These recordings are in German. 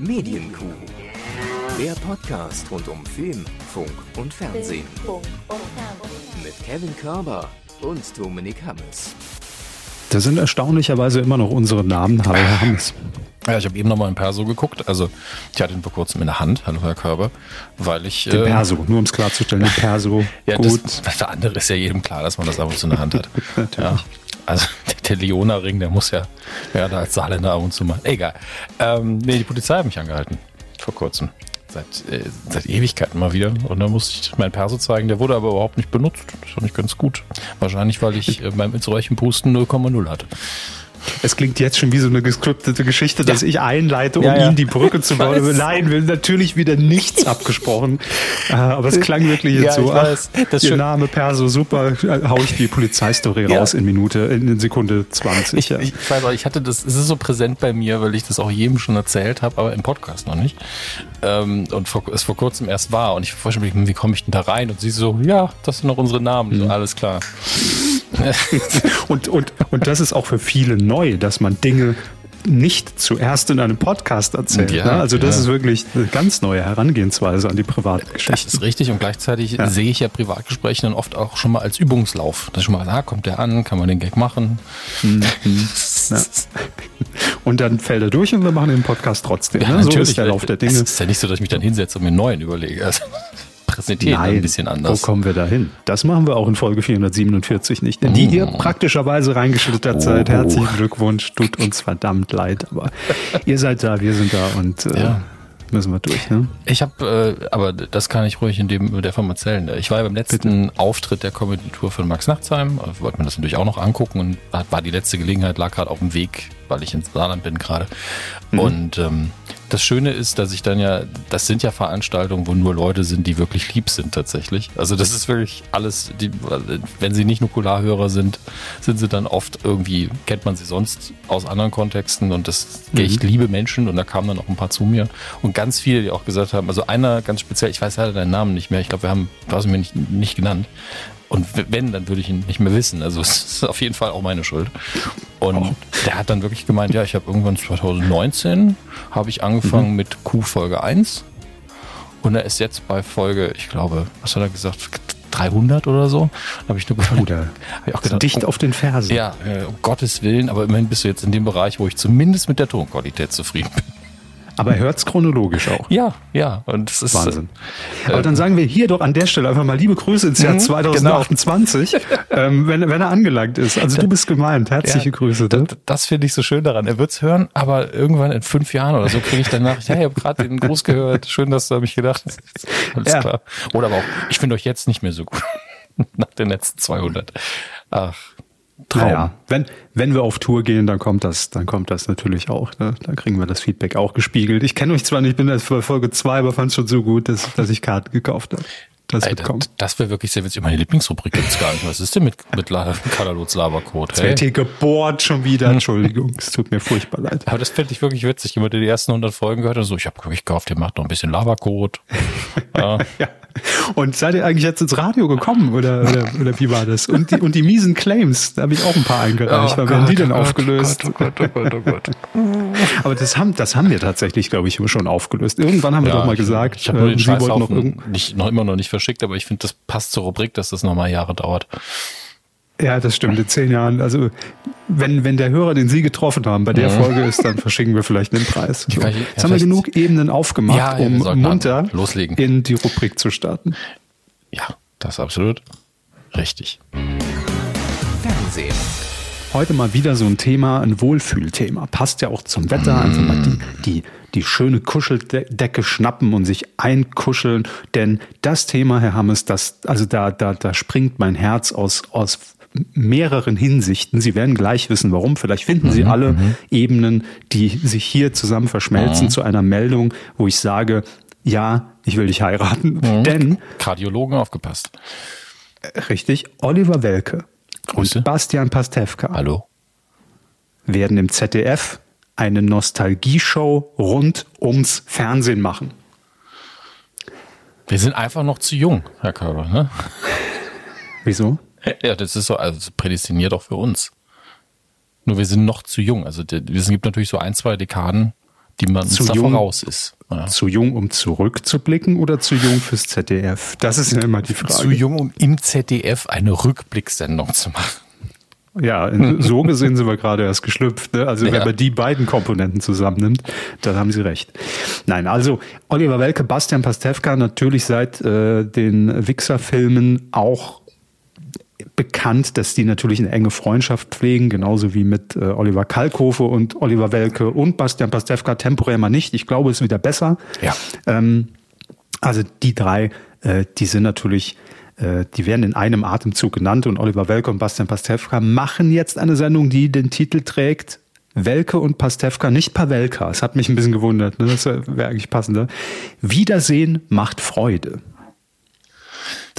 Medienkuh. Der Podcast rund um Film, Funk und Fernsehen. Mit Kevin Körber und Dominik Hammes. Das sind erstaunlicherweise immer noch unsere Namen. Hallo, Herr Hammes. Ja, ich habe eben nochmal in Perso geguckt. Also, ich hatte ihn vor kurzem in der Hand, hallo Herr Körber, weil ich. Den äh, Perso, nur um es klarzustellen, den Perso. ja, gut. Das, das andere ist ja jedem klar, dass man das ab und zu in der Hand hat. ja. Also der Leona-Ring, der muss ja, ja da als Saarländer ab und zu mal. Egal. Ähm, nee, die Polizei hat mich angehalten. Vor kurzem. Seit, äh, seit Ewigkeiten mal wieder. Und dann musste ich meinen Perso zeigen. Der wurde aber überhaupt nicht benutzt. Das fand ich ganz gut. Wahrscheinlich, weil ich äh, beim ins Räuchen pusten 0,0 hatte. Es klingt jetzt schon wie so eine gescriptete Geschichte, dass ja. ich einleite, um Ja, ja. Ihnen die Brücke zu bauen. Nein, wir natürlich wieder nichts abgesprochen. Äh, Aber es klang wirklich jetzt so. ich weiß. Das Ihr Name Perso, super. Äh, Hau ich die Polizeistory raus in Minute, in Sekunde 20. Ich, ja. ich weiß auch, ich hatte das, es ist so präsent bei mir, weil ich das auch jedem schon erzählt habe, aber im Podcast noch nicht. Ähm, und vor, es vor kurzem erst war und ich war schon überlegt, wie komme ich denn da rein? Und sie so, ja, das sind noch unsere Namen. Mhm. So, alles klar. Und, und, und das ist auch für viele neu, dass man Dinge nicht zuerst in einem Podcast erzählt. Ja, ne? Also das ja. ist wirklich eine ganz neue Herangehensweise an die private Das ist richtig und gleichzeitig Ja. sehe ich ja Privatgespräche dann oft auch schon mal als Übungslauf. Das ist schon mal, da kommt der an, kann man den Gag machen. Mhm. Und dann fällt er durch und wir machen den Podcast trotzdem. ne? So ist der Lauf der Dinge. Es ist ja nicht so, dass ich mich dann hinsetze und mir einen neuen überlege. Also, präsentieren ein bisschen anders. Wo kommen wir da hin? Das machen wir auch in Folge 447 nicht. In die ihr praktischerweise reingeschlittert seid. Oh. Herzlichen Glückwunsch. Tut uns verdammt leid. Aber ihr seid da, wir sind da und äh, Ja. müssen wir durch. Ne? Ich habe, äh, aber das kann ich ruhig in dem der Form erzählen. Ich war ja beim letzten Auftritt der Comedy-Tour von Max Nachtsheim, wollte mir das natürlich auch noch angucken und war die letzte Gelegenheit, lag gerade auf dem Weg, weil ich ins Saarland bin gerade. Und ähm, das Schöne ist, dass ich dann ja, das sind ja Veranstaltungen, wo nur Leute sind, die wirklich lieb sind tatsächlich. Also das ist wirklich alles, die, wenn sie nicht Nukularhörer sind, sind sie dann oft irgendwie, kennt man sie sonst aus anderen Kontexten und das, ich liebe Menschen und da kamen dann auch ein paar zu mir und ganz viele, die auch gesagt haben, also einer ganz speziell, ich weiß leider deinen Namen nicht mehr, ich glaube, wir haben, du hast ihn mir nicht, nicht genannt. Und wenn, dann würde ich ihn nicht mehr wissen. Also es ist auf jeden Fall auch meine Schuld. Und der hat dann wirklich gemeint, ja, ich habe irgendwann 2019 habe ich angefangen mit Q Folge 1 und er ist jetzt bei Folge, ich glaube, was hat er gesagt, 300 oder so. Da habe ich nur Oder hab ich auch gedacht, dicht oh, auf den Fersen. ja, äh, um Gottes Willen, aber immerhin bist du jetzt in dem Bereich, wo ich zumindest mit der Tonqualität zufrieden bin. Aber hört's chronologisch auch. Ja, ja, und es ist Wahnsinn. Aber dann sagen wir hier doch an der Stelle einfach mal liebe Grüße ins Jahr Mhm, 2028, ähm, wenn, wenn er angelangt ist. Also du bist gemeint. Herzliche Ja, Grüße. Das, Ne? das finde ich so schön daran. Er wird's hören, aber irgendwann in fünf Jahren oder so kriege ich dann Nachricht, ja, ich habe gerade den Gruß gehört. Schön, dass du an mich gedacht hast. Alles Ja. klar. Oder aber auch, ich finde euch jetzt nicht mehr so gut. Nach den letzten 200. Ach, Traum. Naja, wenn, wenn wir auf Tour gehen, dann kommt das, dann kommt das natürlich auch. Ne? Dann kriegen wir das Feedback auch gespiegelt. Ich kenne euch zwar nicht, bin erst für Folge zwei, aber fand es schon so gut, dass, dass ich Karten gekauft habe. Das wird Alter, kommen. das wäre wirklich sehr witzig. Meine Lieblingsrubrik gibt's gar nicht. Was ist denn mit, mit Kadalots Labercode? Es wird hier gebohrt schon wieder. Entschuldigung, es tut mir furchtbar leid. Aber das fände ich wirklich witzig. Jemand, der die ersten 100 Folgen gehört hat, so, ich habe wirklich gehofft, ihr macht noch ein bisschen Labercode. Ja. Ja. Und seid ihr eigentlich jetzt ins Radio gekommen oder, oder, oder wie war das? Und die, und die miesen Claims, da habe ich auch ein paar eingereicht. Oh Wann werden die Gott, denn oh Gott, aufgelöst? Gott, oh Gott, oh Gott, oh Gott. Aber das haben, das haben wir tatsächlich, glaube ich, schon aufgelöst. Irgendwann haben wir doch mal ich- gesagt, ich habe nur äh, den wollten noch nicht, noch immer noch nicht verschickt, aber ich finde, das passt zur Rubrik, dass das nochmal Jahre dauert. Ja, das stimmt. In zehn Jahren, also wenn, wenn der Hörer, den Sie getroffen haben, bei der Folge ist, dann verschicken wir vielleicht einen Preis. So. ich- ja, Jetzt haben wir genug Ebenen aufgemacht, Ja, um munter loslegen. in die Rubrik zu starten. Ja, das ist absolut richtig. Fernsehen. Heute mal wieder so ein Thema, ein Wohlfühlthema. Passt ja auch zum Wetter. Einfach mal die, die, die schöne Kuscheldecke schnappen und sich einkuscheln. Denn das Thema, Herr Hammes, das, also da, da, da springt mein Herz aus, aus mehreren Hinsichten. Sie werden gleich wissen, warum. Vielleicht finden Sie alle Ebenen, die sich hier zusammen verschmelzen zu einer Meldung, wo ich sage, ja, ich will dich heiraten. Denn Kardiologen aufgepasst. Richtig, Oliver Welke Grüße. und Bastian Pastewka Hallo? werden im ZDF eine Nostalgieshow rund ums Fernsehen machen. Wir sind einfach noch zu jung, Herr Körber. Ne? Wieso? Ja, das ist so, also prädestiniert auch für uns. Nur wir sind noch zu jung. Also es gibt natürlich so ein, zwei Dekaden, die man zu jung, voraus ist. Ja. Zu jung, um zurückzublicken oder zu jung fürs ZDF? Das ist ja immer die Frage. Zu jung, um im ZDF eine Rückblicksendung zu machen. Ja, so gesehen sind wir gerade erst geschlüpft. Ne? Also ja. wenn man die beiden Komponenten zusammennimmt, dann haben Sie recht. Nein, also Oliver Welke, Bastian Pastewka natürlich seit äh, den Wichser-Filmen auch bekannt, dass die natürlich eine enge Freundschaft pflegen, genauso wie mit äh, Oliver Kalkofe und Oliver Welke und Bastian Pastewka temporär mal nicht. Ich glaube, es ist wieder besser. Ja. Ähm, also die drei, äh, die sind natürlich äh, die werden in einem Atemzug genannt und Oliver Welke und Bastian Pastewka machen jetzt eine Sendung, die den Titel trägt Welke und Pastewka, nicht Pavelka. Es hat mich ein bisschen gewundert. Ne? Das wäre eigentlich passender. Wiedersehen macht Freude.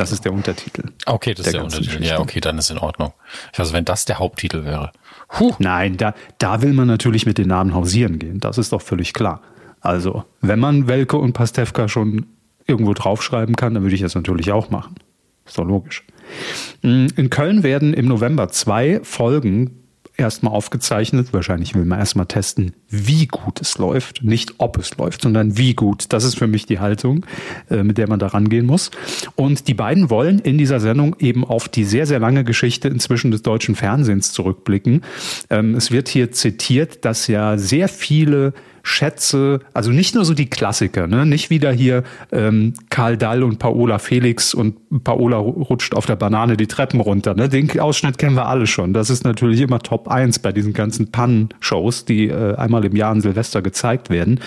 Das ist der Untertitel. Okay, das ist der Untertitel. Geschichte. Ja, okay, dann ist in Ordnung. Weiß, wenn das der Haupttitel wäre. Puh. Nein, da, da will man natürlich mit den Namen hausieren gehen. Das ist doch völlig klar. Also, wenn man Welke und Pastewka schon irgendwo draufschreiben kann, dann würde ich das natürlich auch machen. Ist doch logisch. Mm, in Köln werden im November zwei Folgen erstmal aufgezeichnet. Wahrscheinlich will man erstmal testen, wie gut es läuft. Nicht ob es läuft, sondern wie gut. Das ist für mich die Haltung, äh, mit der man da rangehen muss. Und die beiden wollen in dieser Sendung eben auf die sehr, sehr lange Geschichte inzwischen des deutschen Fernsehens zurückblicken. Ähm, es wird hier zitiert, dass ja sehr viele Schätze, also nicht nur so die Klassiker, ne? nicht wieder hier ähm, Karl Dall und Paola Felix und Paola rutscht auf der Banane die Treppen runter. Ne? Den Ausschnitt kennen wir alle schon. Das ist natürlich immer Top 1 bei diesen ganzen Pannen-Shows, die äh, einmal im Jahr an Silvester gezeigt werden.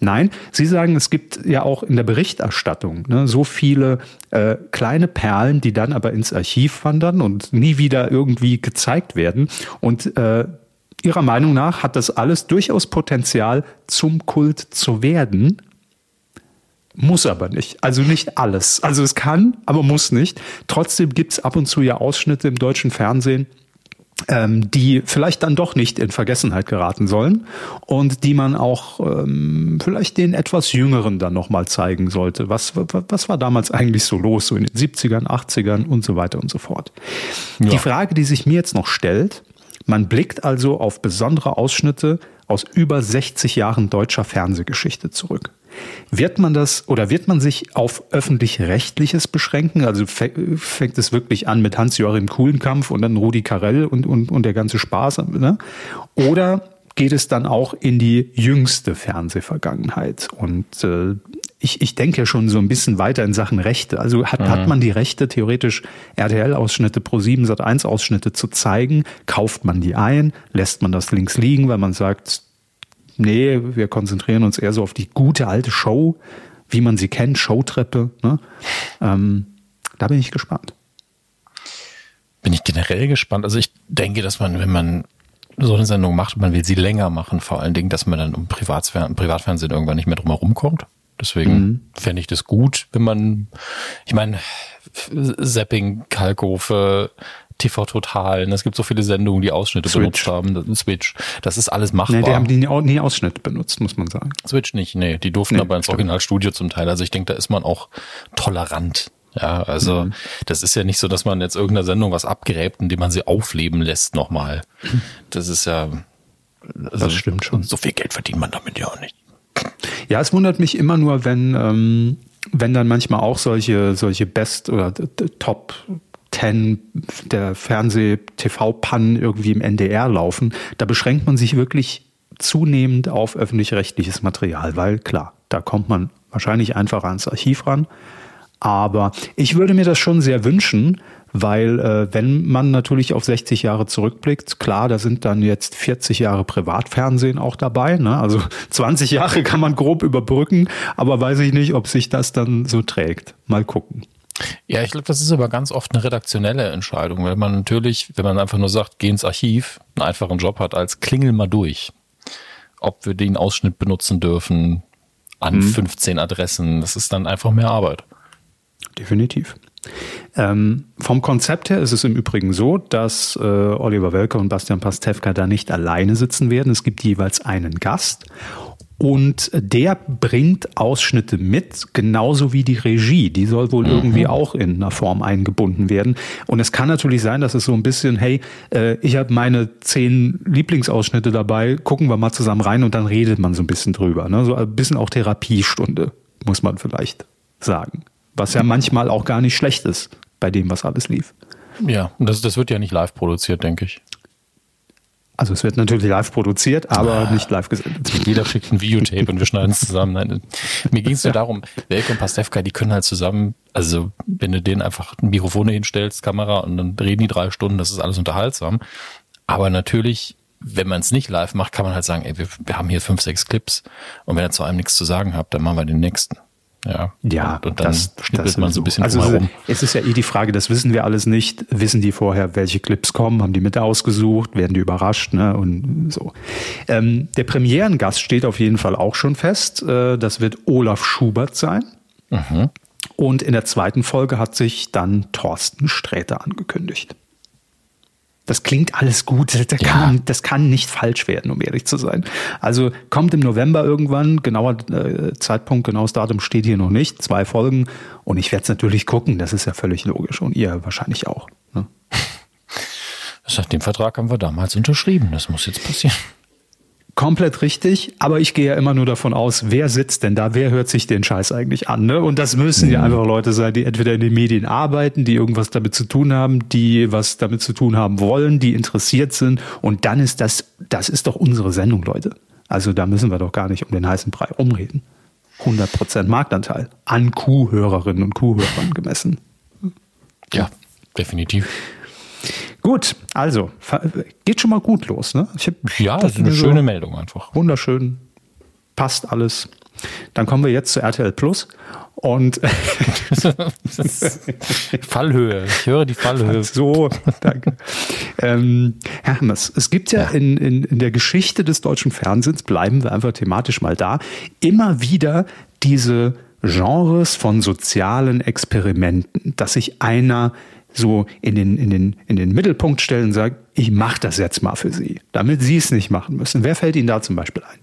Nein, Sie sagen, es gibt ja auch in der Berichterstattung ne, so viele äh, kleine Perlen, die dann aber ins Archiv wandern und nie wieder irgendwie gezeigt werden. Und äh, Ihrer Meinung nach hat das alles durchaus Potenzial, zum Kult zu werden. Muss aber nicht. Also nicht alles. Also es kann, aber muss nicht. Trotzdem gibt es ab und zu ja Ausschnitte im deutschen Fernsehen, ähm, die vielleicht dann doch nicht in Vergessenheit geraten sollen und die man auch ähm, vielleicht den etwas Jüngeren dann nochmal zeigen sollte. Was, was war damals eigentlich so los, so in den 70ern, 80ern und so weiter und so fort. Ja. Die Frage, die sich mir jetzt noch stellt, man blickt also auf besondere Ausschnitte aus über 60 Jahren deutscher Fernsehgeschichte zurück. Wird man das oder wird man sich auf öffentlich-rechtliches beschränken? Also fängt es wirklich an mit Hans-Joachim Kuhlenkampf und dann Rudi Carell und, und, und der ganze Spaß? Ne? Oder geht es dann auch in die jüngste Fernsehvergangenheit? Und äh, ich, ich denke schon so ein bisschen weiter in Sachen Rechte. Also hat, mhm. hat man die Rechte, theoretisch RTL-Ausschnitte, Pro7 Sat1-Ausschnitte zu zeigen? Kauft man die ein? Lässt man das links liegen, weil man sagt, nee, wir konzentrieren uns eher so auf die gute alte Show, wie man sie kennt, Showtreppe. Ne? Ähm, da bin ich gespannt. Bin ich generell gespannt. Also ich denke, dass man, wenn man so eine Sendung macht, man will sie länger machen, vor allen Dingen, dass man dann um Privatfernsehen irgendwann nicht mehr drum herum kommt. Deswegen mhm. fände ich das gut, wenn man, ich meine, Zapping, Kalkofe, TV Total, es gibt so viele Sendungen, die Ausschnitte Switch. benutzt haben, Switch, das ist alles machbar. Nee, die haben die nie, nie Ausschnitt benutzt, muss man sagen. Switch nicht, nee, die durften nee, aber ins Originalstudio zum Teil, also ich denke, da ist man auch tolerant. Ja, also mhm. das ist ja nicht so, dass man jetzt irgendeiner Sendung was abgräbt, indem man sie aufleben lässt nochmal. Das ist ja, also das stimmt schon. So viel Geld verdient man damit ja auch nicht. Ja, es wundert mich immer nur, wenn, ähm, wenn dann manchmal auch solche, solche Best- oder Top 10 der Fernseh-TV-Pannen irgendwie im NDR laufen. Da beschränkt man sich wirklich zunehmend auf öffentlich-rechtliches Material, weil klar, da kommt man wahrscheinlich einfacher ans Archiv ran. Aber ich würde mir das schon sehr wünschen, weil äh, wenn man natürlich auf 60 Jahre zurückblickt, klar, da sind dann jetzt 40 Jahre Privatfernsehen auch dabei. Ne? Also 20 Jahre kann man grob überbrücken, aber weiß ich nicht, ob sich das dann so trägt. Mal gucken. Ja, ich glaube, das ist aber ganz oft eine redaktionelle Entscheidung, weil man natürlich, wenn man einfach nur sagt, geh ins Archiv, einen einfachen Job hat als klingel mal durch. Ob wir den Ausschnitt benutzen dürfen an hm. 15 Adressen, das ist dann einfach mehr Arbeit. Definitiv. Ähm, vom Konzept her ist es im Übrigen so, dass äh, Oliver Welker und Bastian Pastewka da nicht alleine sitzen werden. Es gibt jeweils einen Gast Und der bringt Ausschnitte mit, genauso wie die Regie. Die soll wohl mhm. irgendwie auch in einer Form eingebunden werden. Und es kann natürlich sein, dass es so ein bisschen, hey, äh, ich habe meine zehn Lieblingsausschnitte dabei, gucken wir mal zusammen rein und dann redet man so ein bisschen drüber. Ne? So ein bisschen auch Therapiestunde, muss man vielleicht sagen. Was ja manchmal auch gar nicht schlecht ist bei dem, was alles lief. Ja, das, das wird ja nicht live produziert, denke ich. Also es wird natürlich live produziert, aber ah, nicht live gesendet. Jeder schickt ein Videotape und wir schneiden es zusammen. Nein, mir ging es nur ja. darum, Welke und Pastewka, die können halt zusammen, also wenn du denen einfach ein Mikrofon hinstellst, Kamera und dann reden die drei Stunden, das ist alles unterhaltsam. Aber natürlich, wenn man es nicht live macht, kann man halt sagen, ey, wir, wir haben hier fünf, sechs Clips und wenn ihr zu einem nichts zu sagen habt, dann machen wir den nächsten. Ja, ja und, und dann das, das man so ein bisschen also drumherum. Es ist ja eh die Frage, das wissen wir alles nicht. Wissen die vorher, welche Clips kommen? Haben die mit ausgesucht? Werden die überrascht? Ne? Und so. Ähm, der Premierengast steht auf jeden Fall auch schon fest. Äh, das wird Olaf Schubert sein. Mhm. Und in der zweiten Folge hat sich dann Thorsten Sträter angekündigt. Das klingt alles gut. Das, ja. kann, das kann nicht falsch werden, um ehrlich zu sein. Also kommt im November irgendwann, genauer äh, Zeitpunkt, genaues Datum steht hier noch nicht. Zwei Folgen. Und ich werde es natürlich gucken, das ist ja völlig logisch. Und ihr wahrscheinlich auch. Ne? Nach dem Vertrag haben wir damals unterschrieben. Das muss jetzt passieren. Komplett richtig, aber ich gehe ja immer nur davon aus, wer sitzt denn da, wer hört sich den Scheiß eigentlich an, ne? Und das müssen ja mhm. einfach Leute sein, die entweder in den Medien arbeiten, die irgendwas damit zu tun haben, die was damit zu tun haben wollen, die interessiert sind. Und dann ist das, das ist doch unsere Sendung, Leute. Also da müssen wir doch gar nicht um den heißen Brei umreden. 100% Marktanteil an Kuhhörerinnen und Kuhhörern gemessen. Ja, definitiv. Gut, also geht schon mal gut los. Ne? Ich hab, ja, das ist eine schöne so Meldung einfach. Wunderschön, passt alles. Dann kommen wir jetzt zu RTL Plus und Fallhöhe. Ich höre die Fallhöhe. So, danke. ähm, Hermes, es gibt ja, ja. In, in, in der Geschichte des deutschen Fernsehens, bleiben wir einfach thematisch mal da, immer wieder diese Genres von sozialen Experimenten, dass sich einer so in den, in den, in den Mittelpunkt stellen und sagen, ich mache das jetzt mal für Sie, damit Sie es nicht machen müssen. Wer fällt Ihnen da zum Beispiel ein?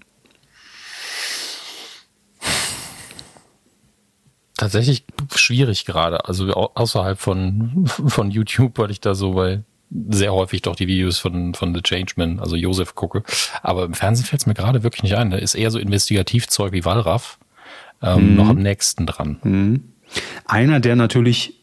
Tatsächlich schwierig gerade, also außerhalb von, von YouTube, weil ich da so bei sehr häufig doch die Videos von, von The Changeman, also Josef, gucke. Aber im Fernsehen fällt es mir gerade wirklich nicht ein. Da ist eher so Investigativzeug wie Wallraff ähm, mhm. noch am nächsten dran. Mhm. Einer, der natürlich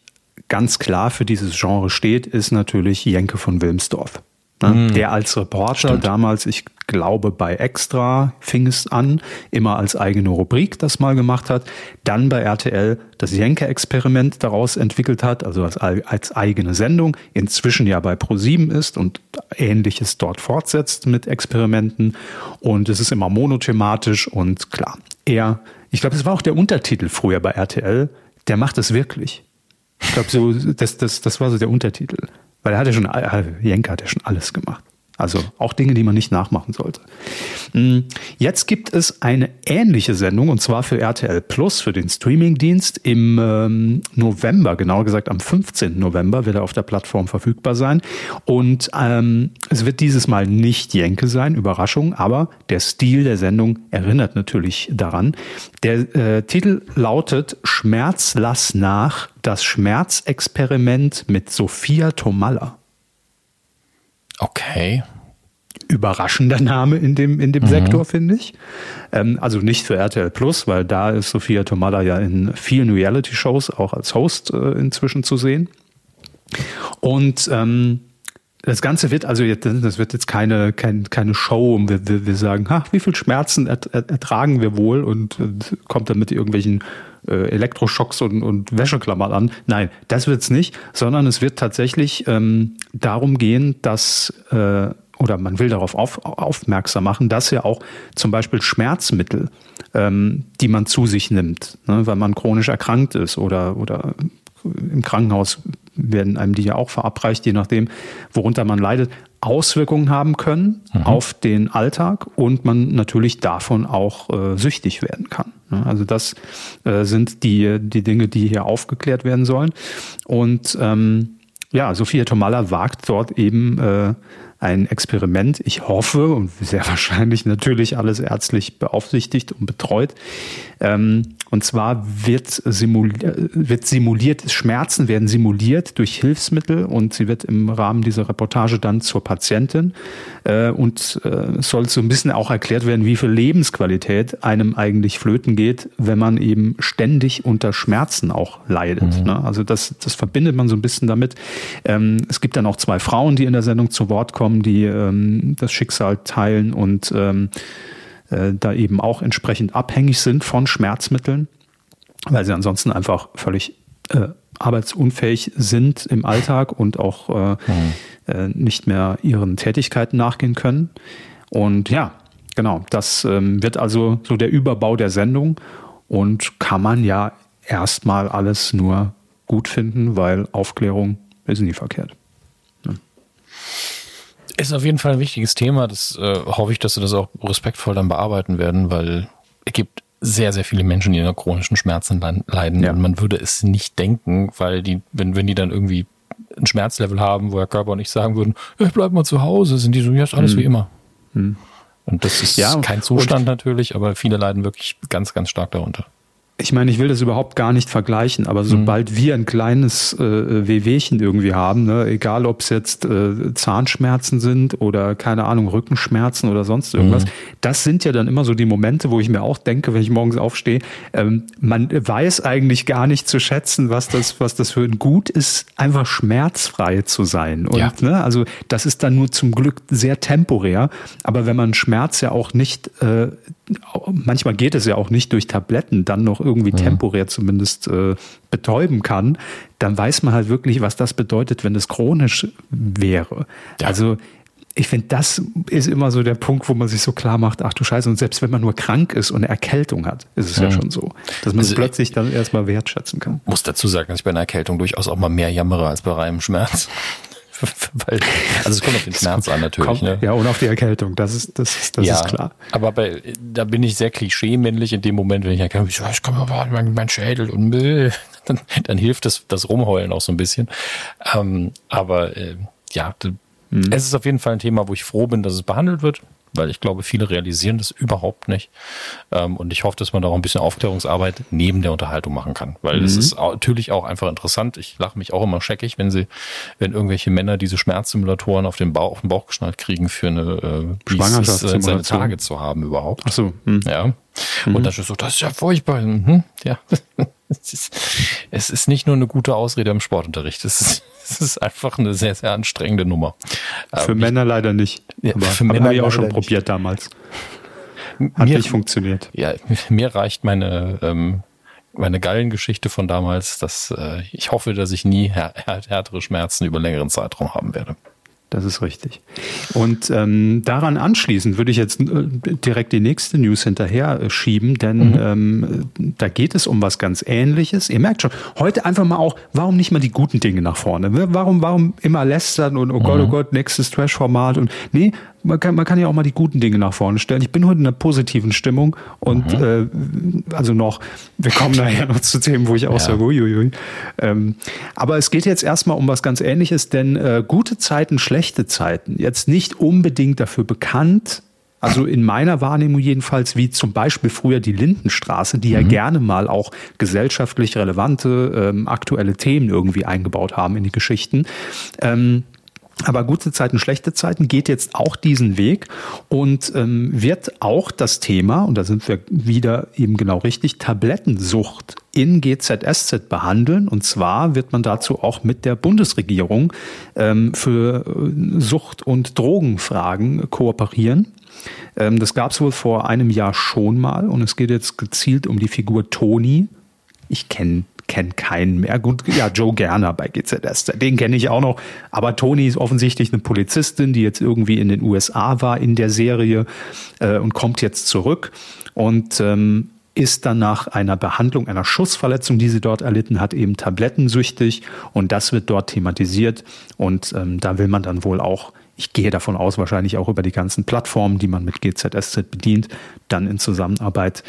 ganz klar für dieses Genre steht, ist natürlich Jenke von Wilmsdorf. Ne? Mhm. Der als Reporter Stimmt. damals, ich glaube bei Extra fing es an, immer als eigene Rubrik das mal gemacht hat, dann bei RTL das Jenke-Experiment daraus entwickelt hat, also als, als eigene Sendung, inzwischen ja bei ProSieben ist und ähnliches dort fortsetzt mit Experimenten und es ist immer monothematisch und klar, er, ich glaube, das war auch der Untertitel früher bei RTL, der macht es wirklich. Ich glaube, so, das, das, das war so der Untertitel. Weil er hat ja schon, äh, Jenke hat ja schon alles gemacht. Also auch Dinge, die man nicht nachmachen sollte. Mm, jetzt gibt es eine ähnliche Sendung und zwar für RTL Plus, für den Streamingdienst im ähm, November, genauer gesagt am 15. November wird er auf der Plattform verfügbar sein. Und ähm, es wird dieses Mal nicht Jenke sein, Überraschung, aber der Stil der Sendung erinnert natürlich daran. Der äh, Titel lautet Schmerz lass nach, das Schmerzexperiment mit Sophia Tomalla. Okay. Überraschender Name in dem, in dem mhm. Sektor, finde ich. Ähm, also nicht für RTL Plus, weil da ist Sophia Tomala ja in vielen Reality-Shows auch als Host äh, inzwischen zu sehen. Und ähm, das Ganze wird also jetzt, das wird jetzt keine, keine, keine Show, wir, wir, wir sagen, ha, wie viel Schmerzen ertragen wir wohl und, und kommt dann mit irgendwelchen äh, Elektroschocks und, und Wäscheklammern an. Nein, das wird's nicht, sondern es wird tatsächlich ähm, darum gehen, dass äh, oder man will darauf auf, aufmerksam machen, dass ja auch zum Beispiel Schmerzmittel, ähm, die man zu sich nimmt, ne, weil man chronisch erkrankt ist oder, oder im Krankenhaus werden einem die ja auch verabreicht, je nachdem, worunter man leidet, Auswirkungen haben können mhm. auf den Alltag und man natürlich davon auch äh, süchtig werden kann. Ne? Also das äh, sind die, die Dinge, die hier aufgeklärt werden sollen. Und ähm, ja, Sophia Tomalla wagt dort eben äh, ein Experiment. Ich hoffe und sehr wahrscheinlich natürlich alles ärztlich beaufsichtigt und betreut. Ähm, und zwar wird, simuliert, wird simuliert, Schmerzen werden simuliert durch Hilfsmittel und sie wird im Rahmen dieser Reportage dann zur Patientin. Äh, und äh, soll so ein bisschen auch erklärt werden, wie viel Lebensqualität einem eigentlich flöten geht, wenn man eben ständig unter Schmerzen auch leidet. Mhm. Ne? Also das, das verbindet man so ein bisschen damit. Ähm, es gibt dann auch zwei Frauen, die in der Sendung zu Wort kommen, die ähm, das Schicksal teilen und ähm, äh, da eben auch entsprechend abhängig sind von Schmerzmitteln, weil sie ansonsten einfach völlig äh, arbeitsunfähig sind im Alltag und auch äh, mhm. äh, nicht mehr ihren Tätigkeiten nachgehen können. Und ja, genau, das ähm, wird also so der Überbau der Sendung und kann man ja erstmal alles nur gut finden, weil Aufklärung ist nie verkehrt. Ist auf jeden Fall ein wichtiges Thema. Das äh, hoffe ich, dass sie das auch respektvoll dann bearbeiten werden, weil es gibt sehr, sehr viele Menschen, die an chronischen Schmerzen leiden. Ja. Und man würde es nicht denken, weil die, wenn, wenn die dann irgendwie ein Schmerzlevel haben, wo der Körper nicht sagen würden, ich bleib mal zu Hause, sind die so, ja, ist alles hm. wie immer. Hm. Und das ist ja, kein Zustand natürlich, aber viele leiden wirklich ganz, ganz stark darunter ich meine, ich will das überhaupt gar nicht vergleichen, aber sobald mhm. wir ein kleines äh, Wehwehchen irgendwie haben, ne, egal ob es jetzt äh, Zahnschmerzen sind oder keine Ahnung, Rückenschmerzen oder sonst irgendwas, mhm. das sind ja dann immer so die Momente, wo ich mir auch denke, wenn ich morgens aufstehe, ähm, man weiß eigentlich gar nicht zu schätzen, was das, was das für ein Gut ist, einfach schmerzfrei zu sein. Und ja. ne, also das ist dann nur zum Glück sehr temporär, aber wenn man Schmerz ja auch nicht äh, manchmal geht es ja auch nicht durch Tabletten, dann noch irgendwie temporär zumindest äh, betäuben kann, dann weiß man halt wirklich, was das bedeutet, wenn es chronisch wäre. Ja. Also ich finde, das ist immer so der Punkt, wo man sich so klar macht, ach du Scheiße, und selbst wenn man nur krank ist und eine Erkältung hat, ist es mhm. ja schon so, dass man also es plötzlich dann erstmal wertschätzen kann. Muss dazu sagen, dass ich bei einer Erkältung durchaus auch mal mehr jammere als bei reinem Schmerz. Weil, also es kommt auf den Schmerz an natürlich. Kommt, ne? Ja, und auf die Erkältung, das ist, das ist, das ja, ist klar. Aber bei, da bin ich sehr klischee-männlich in dem Moment, wenn ich erkenne, ich, ich komme aber mein, mein Schädel und Müll, dann, dann hilft das, das Rumheulen auch so ein bisschen. Ähm, aber äh, ja, mhm. es ist auf jeden Fall ein Thema, wo ich froh bin, dass es behandelt wird weil ich glaube, viele realisieren das überhaupt nicht. Ähm, und ich hoffe, dass man da auch ein bisschen Aufklärungsarbeit neben der Unterhaltung machen kann, weil es mhm. ist natürlich auch einfach interessant. Ich lache mich auch immer scheckig, wenn sie, wenn irgendwelche Männer diese Schmerzsimulatoren auf den Bauch, auf den Bauch geschnallt kriegen für eine äh, Schwangerschaftssimulation. seine Tage zu haben überhaupt. Ach so. Mhm. Ja. Mhm. Und dann ist so, das ist ja furchtbar. Mhm. Ja. es, ist, es ist nicht nur eine gute Ausrede im Sportunterricht. Es ist, es ist einfach eine sehr, sehr anstrengende Nummer. Für ähm, Männer leider nicht. Ja, aber für Männer habe ich auch schon probiert nicht. damals. Hat mir, nicht funktioniert. Ja, mir reicht meine, ähm, meine Gallengeschichte von damals, dass äh, ich hoffe, dass ich nie här härtere Schmerzen über längeren Zeitraum haben werde. Das ist richtig. Und ähm, daran anschließend würde ich jetzt äh, direkt die nächste News hinterher äh, schieben, denn mhm. ähm, da geht es um was ganz Ähnliches. Ihr merkt schon, heute einfach mal auch, warum nicht mal die guten Dinge nach vorne? Warum, warum immer lästern und oh Gott, oh mhm. Gott, nächstes Trash-Format und nee, man kann, man kann ja auch mal die guten Dinge nach vorne stellen. Ich bin heute in einer positiven Stimmung und mhm. äh, also noch, wir kommen nachher noch zu Themen, wo ich auch ja. sage, uiuiui. Ähm, aber es geht jetzt erstmal um was ganz Ähnliches, denn äh, gute Zeiten, schlechte Zeiten, jetzt nicht unbedingt dafür bekannt, also in meiner Wahrnehmung jedenfalls, wie zum Beispiel früher die Lindenstraße, die mhm. ja gerne mal auch gesellschaftlich relevante, ähm, aktuelle Themen irgendwie eingebaut haben in die Geschichten. Ähm, aber gute Zeiten, schlechte Zeiten geht jetzt auch diesen Weg und ähm, wird auch das Thema, und da sind wir wieder eben genau richtig, Tablettensucht in GZSZ behandeln. Und zwar wird man dazu auch mit der Bundesregierung ähm, für äh, Sucht- und Drogenfragen kooperieren. Ähm, das gab es wohl vor einem Jahr schon mal und es geht jetzt gezielt um die Figur Toni. Ich kenne kenne keinen mehr. Gut, ja, Joe Gerner bei GZS, den kenne ich auch noch. Aber Toni ist offensichtlich eine Polizistin, die jetzt irgendwie in den USA war in der Serie äh, und kommt jetzt zurück und ähm, ist dann nach einer Behandlung einer Schussverletzung, die sie dort erlitten hat, eben tablettensüchtig und das wird dort thematisiert und ähm, da will man dann wohl auch ich gehe davon aus, wahrscheinlich auch über die ganzen Plattformen, die man mit GZSZ bedient, dann in Zusammenarbeit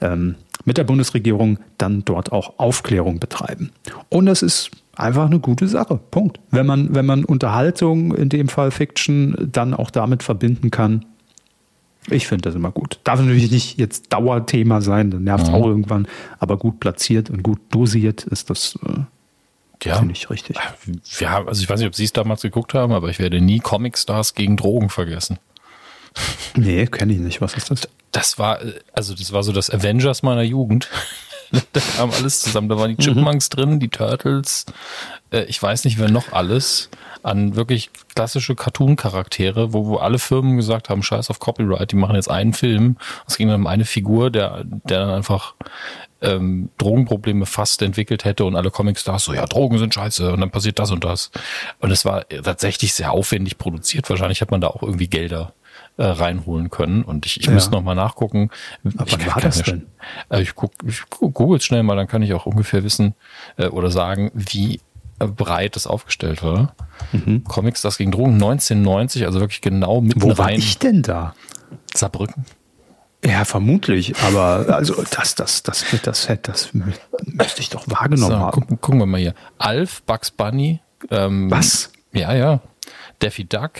ähm, mit der Bundesregierung dann dort auch Aufklärung betreiben. Und das ist einfach eine gute Sache. Punkt. Wenn man, wenn man Unterhaltung, in dem Fall Fiction, dann auch damit verbinden kann, ich finde das immer gut. Darf natürlich nicht jetzt Dauerthema sein, dann nervt es mhm. auch irgendwann, aber gut platziert und gut dosiert ist das, äh, ja. finde ich richtig. Ja, also ich weiß nicht, ob Sie es damals geguckt haben, aber ich werde nie Comic Stars gegen Drogen vergessen. Nee, kenne ich nicht. Was ist das? Das war, also das war so das Avengers meiner Jugend. da kam alles zusammen. Da waren die Chipmunks mhm. drin, die Turtles, äh, ich weiß nicht, wer noch alles an wirklich klassische Cartoon-Charaktere, wo, wo alle Firmen gesagt haben, scheiß auf Copyright, die machen jetzt einen Film. Es ging dann um eine Figur, der, der dann einfach ähm, Drogenprobleme fast entwickelt hätte und alle Comic-Stars so, ja, Drogen sind scheiße und dann passiert das und das. Und es war tatsächlich sehr aufwendig produziert. Wahrscheinlich hat man da auch irgendwie Gelder äh, reinholen können. Und ich, ich ja. müsste noch mal nachgucken. Aber wann war das denn? Äh, ich guck, ich google schnell mal, dann kann ich auch ungefähr wissen äh, oder sagen, wie breit das aufgestellt war. Mhm. Comics, das gegen Drogen 1990, also wirklich genau mitten Wo rein. war ich denn da? Saarbrücken. Ja, vermutlich, aber also das, das, das, das, das, das müsste ich doch wahrgenommen so, haben. Gucken, gucken wir mal hier. Alf, Bugs Bunny. Ähm, Was? Ja, ja. Daffy Duck,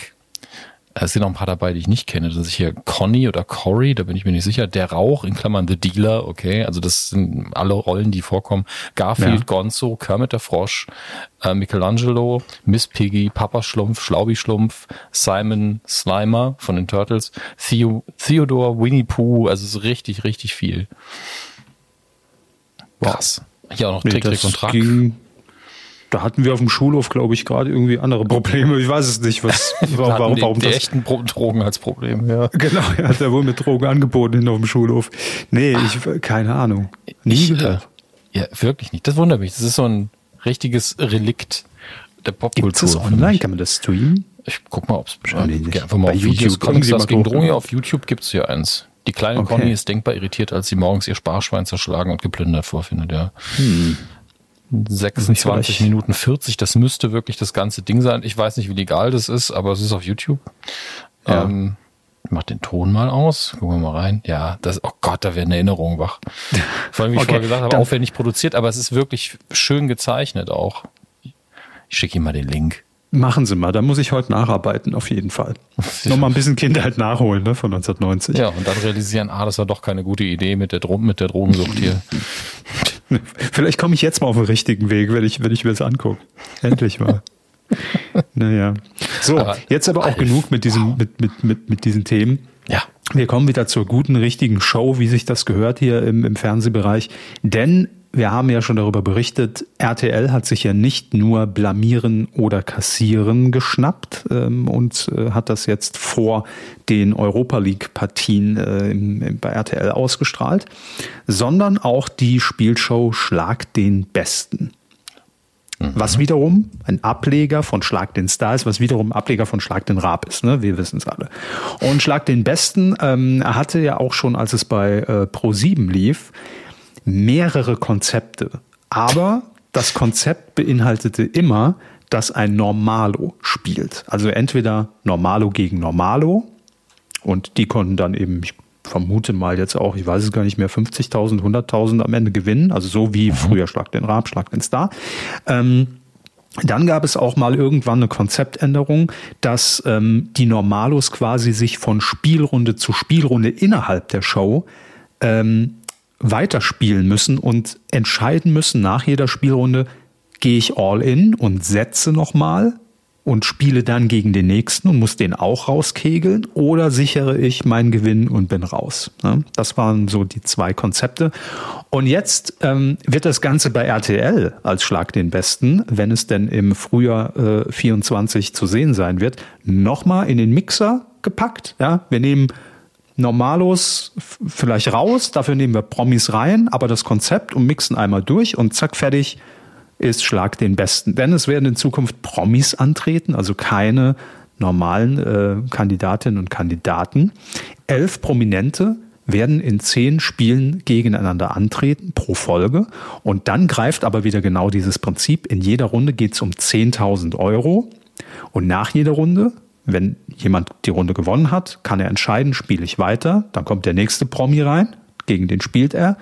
es sind noch ein paar dabei, die ich nicht kenne. Das ist hier Conny oder Cory, da bin ich mir nicht sicher. Der Rauch, in Klammern The Dealer, okay. Also das sind alle Rollen, die vorkommen. Garfield, ja. Gonzo, Kermit der Frosch, äh, Michelangelo, Miss Piggy, Papa Schlumpf, Schlaubi Schlumpf, Simon Slimer von den Turtles, Theo, Theodore, Winnie Pooh, also so richtig, richtig viel. Krass. Hier auch noch Trick, Trick und Track. Ging da hatten wir auf dem Schulhof, glaube ich, gerade irgendwie andere Probleme. Ich weiß es nicht, was, warum, warum, warum die, die echten Drogen als Problem, ja. Genau, er hat ja wohl mit Drogen angeboten auf dem Schulhof. Nee, ich, keine Ahnung. Nie ich, gehört. Äh, ja, wirklich nicht. Das wundert mich. Das ist so ein richtiges Relikt der Popkultur. Gibt es online? Kann man das streamen? Ich guck mal, ob es einfach mal Bei auf YouTube. Comics das gegen Drogen. Auf YouTube gibt es hier eins. Die kleine okay. Conny ist denkbar irritiert, als sie morgens ihr Sparschwein zerschlagen und geplündert vorfindet, ja. Hm. 26 Minuten 40, das müsste wirklich das ganze Ding sein. Ich weiß nicht, wie legal das ist, aber es ist auf YouTube. Ja. Ähm, ich mach den Ton mal aus. Gucken wir mal rein. Ja, das, oh Gott, da werden Erinnerungen wach. Vor allem, wie ich okay, vorher gesagt habe, aufwendig produziert, aber es ist wirklich schön gezeichnet auch. Ich schicke ihm mal den Link. Machen Sie mal, da muss ich heute nacharbeiten, auf jeden Fall. Nochmal ein bisschen Kindheit nachholen, ne, von 1990. Ja, und dann realisieren, ah, das war doch keine gute Idee mit der, Dro mit der Drogensucht hier. Vielleicht komme ich jetzt mal auf den richtigen Weg, wenn ich, wenn ich mir das angucke. Endlich mal. naja. So, aber jetzt aber auch Alf, genug mit diesem, wow. mit, mit, mit, mit diesen Themen. Ja. Wir kommen wieder zur guten, richtigen Show, wie sich das gehört hier im, im Fernsehbereich. Denn wir haben ja schon darüber berichtet, RTL hat sich ja nicht nur blamieren oder kassieren geschnappt ähm, und äh, hat das jetzt vor den Europa League-Partien äh, bei RTL ausgestrahlt, sondern auch die Spielshow Schlag den Besten. Mhm. Was wiederum ein Ableger von Schlag den Star ist, was wiederum ein Ableger von Schlag den Rab ist, ne? Wir wissen es alle. Und Schlag den Besten ähm, hatte ja auch schon, als es bei äh, Pro7 lief, mehrere Konzepte. Aber das Konzept beinhaltete immer, dass ein Normalo spielt. Also entweder Normalo gegen Normalo und die konnten dann eben, ich vermute mal jetzt auch, ich weiß es gar nicht mehr, 50.000, 100.000 am Ende gewinnen. Also so wie mhm. früher Schlag den Rab, Schlag den Star. Ähm, dann gab es auch mal irgendwann eine Konzeptänderung, dass ähm, die Normalos quasi sich von Spielrunde zu Spielrunde innerhalb der Show ähm, weiterspielen müssen und entscheiden müssen nach jeder Spielrunde, gehe ich all in und setze nochmal und spiele dann gegen den nächsten und muss den auch rauskegeln oder sichere ich meinen Gewinn und bin raus. Das waren so die zwei Konzepte. Und jetzt ähm, wird das Ganze bei RTL als Schlag den Besten, wenn es denn im Frühjahr äh, 24 zu sehen sein wird, nochmal in den Mixer gepackt. Ja, wir nehmen Normalos vielleicht raus, dafür nehmen wir Promis rein, aber das Konzept und mixen einmal durch und zack, fertig ist Schlag den Besten. Denn es werden in Zukunft Promis antreten, also keine normalen äh, Kandidatinnen und Kandidaten. Elf Prominente werden in zehn Spielen gegeneinander antreten pro Folge. Und dann greift aber wieder genau dieses Prinzip. In jeder Runde geht es um 10.000 Euro. Und nach jeder Runde wenn jemand die Runde gewonnen hat, kann er entscheiden, spiele ich weiter, dann kommt der nächste Promi rein, gegen den spielt er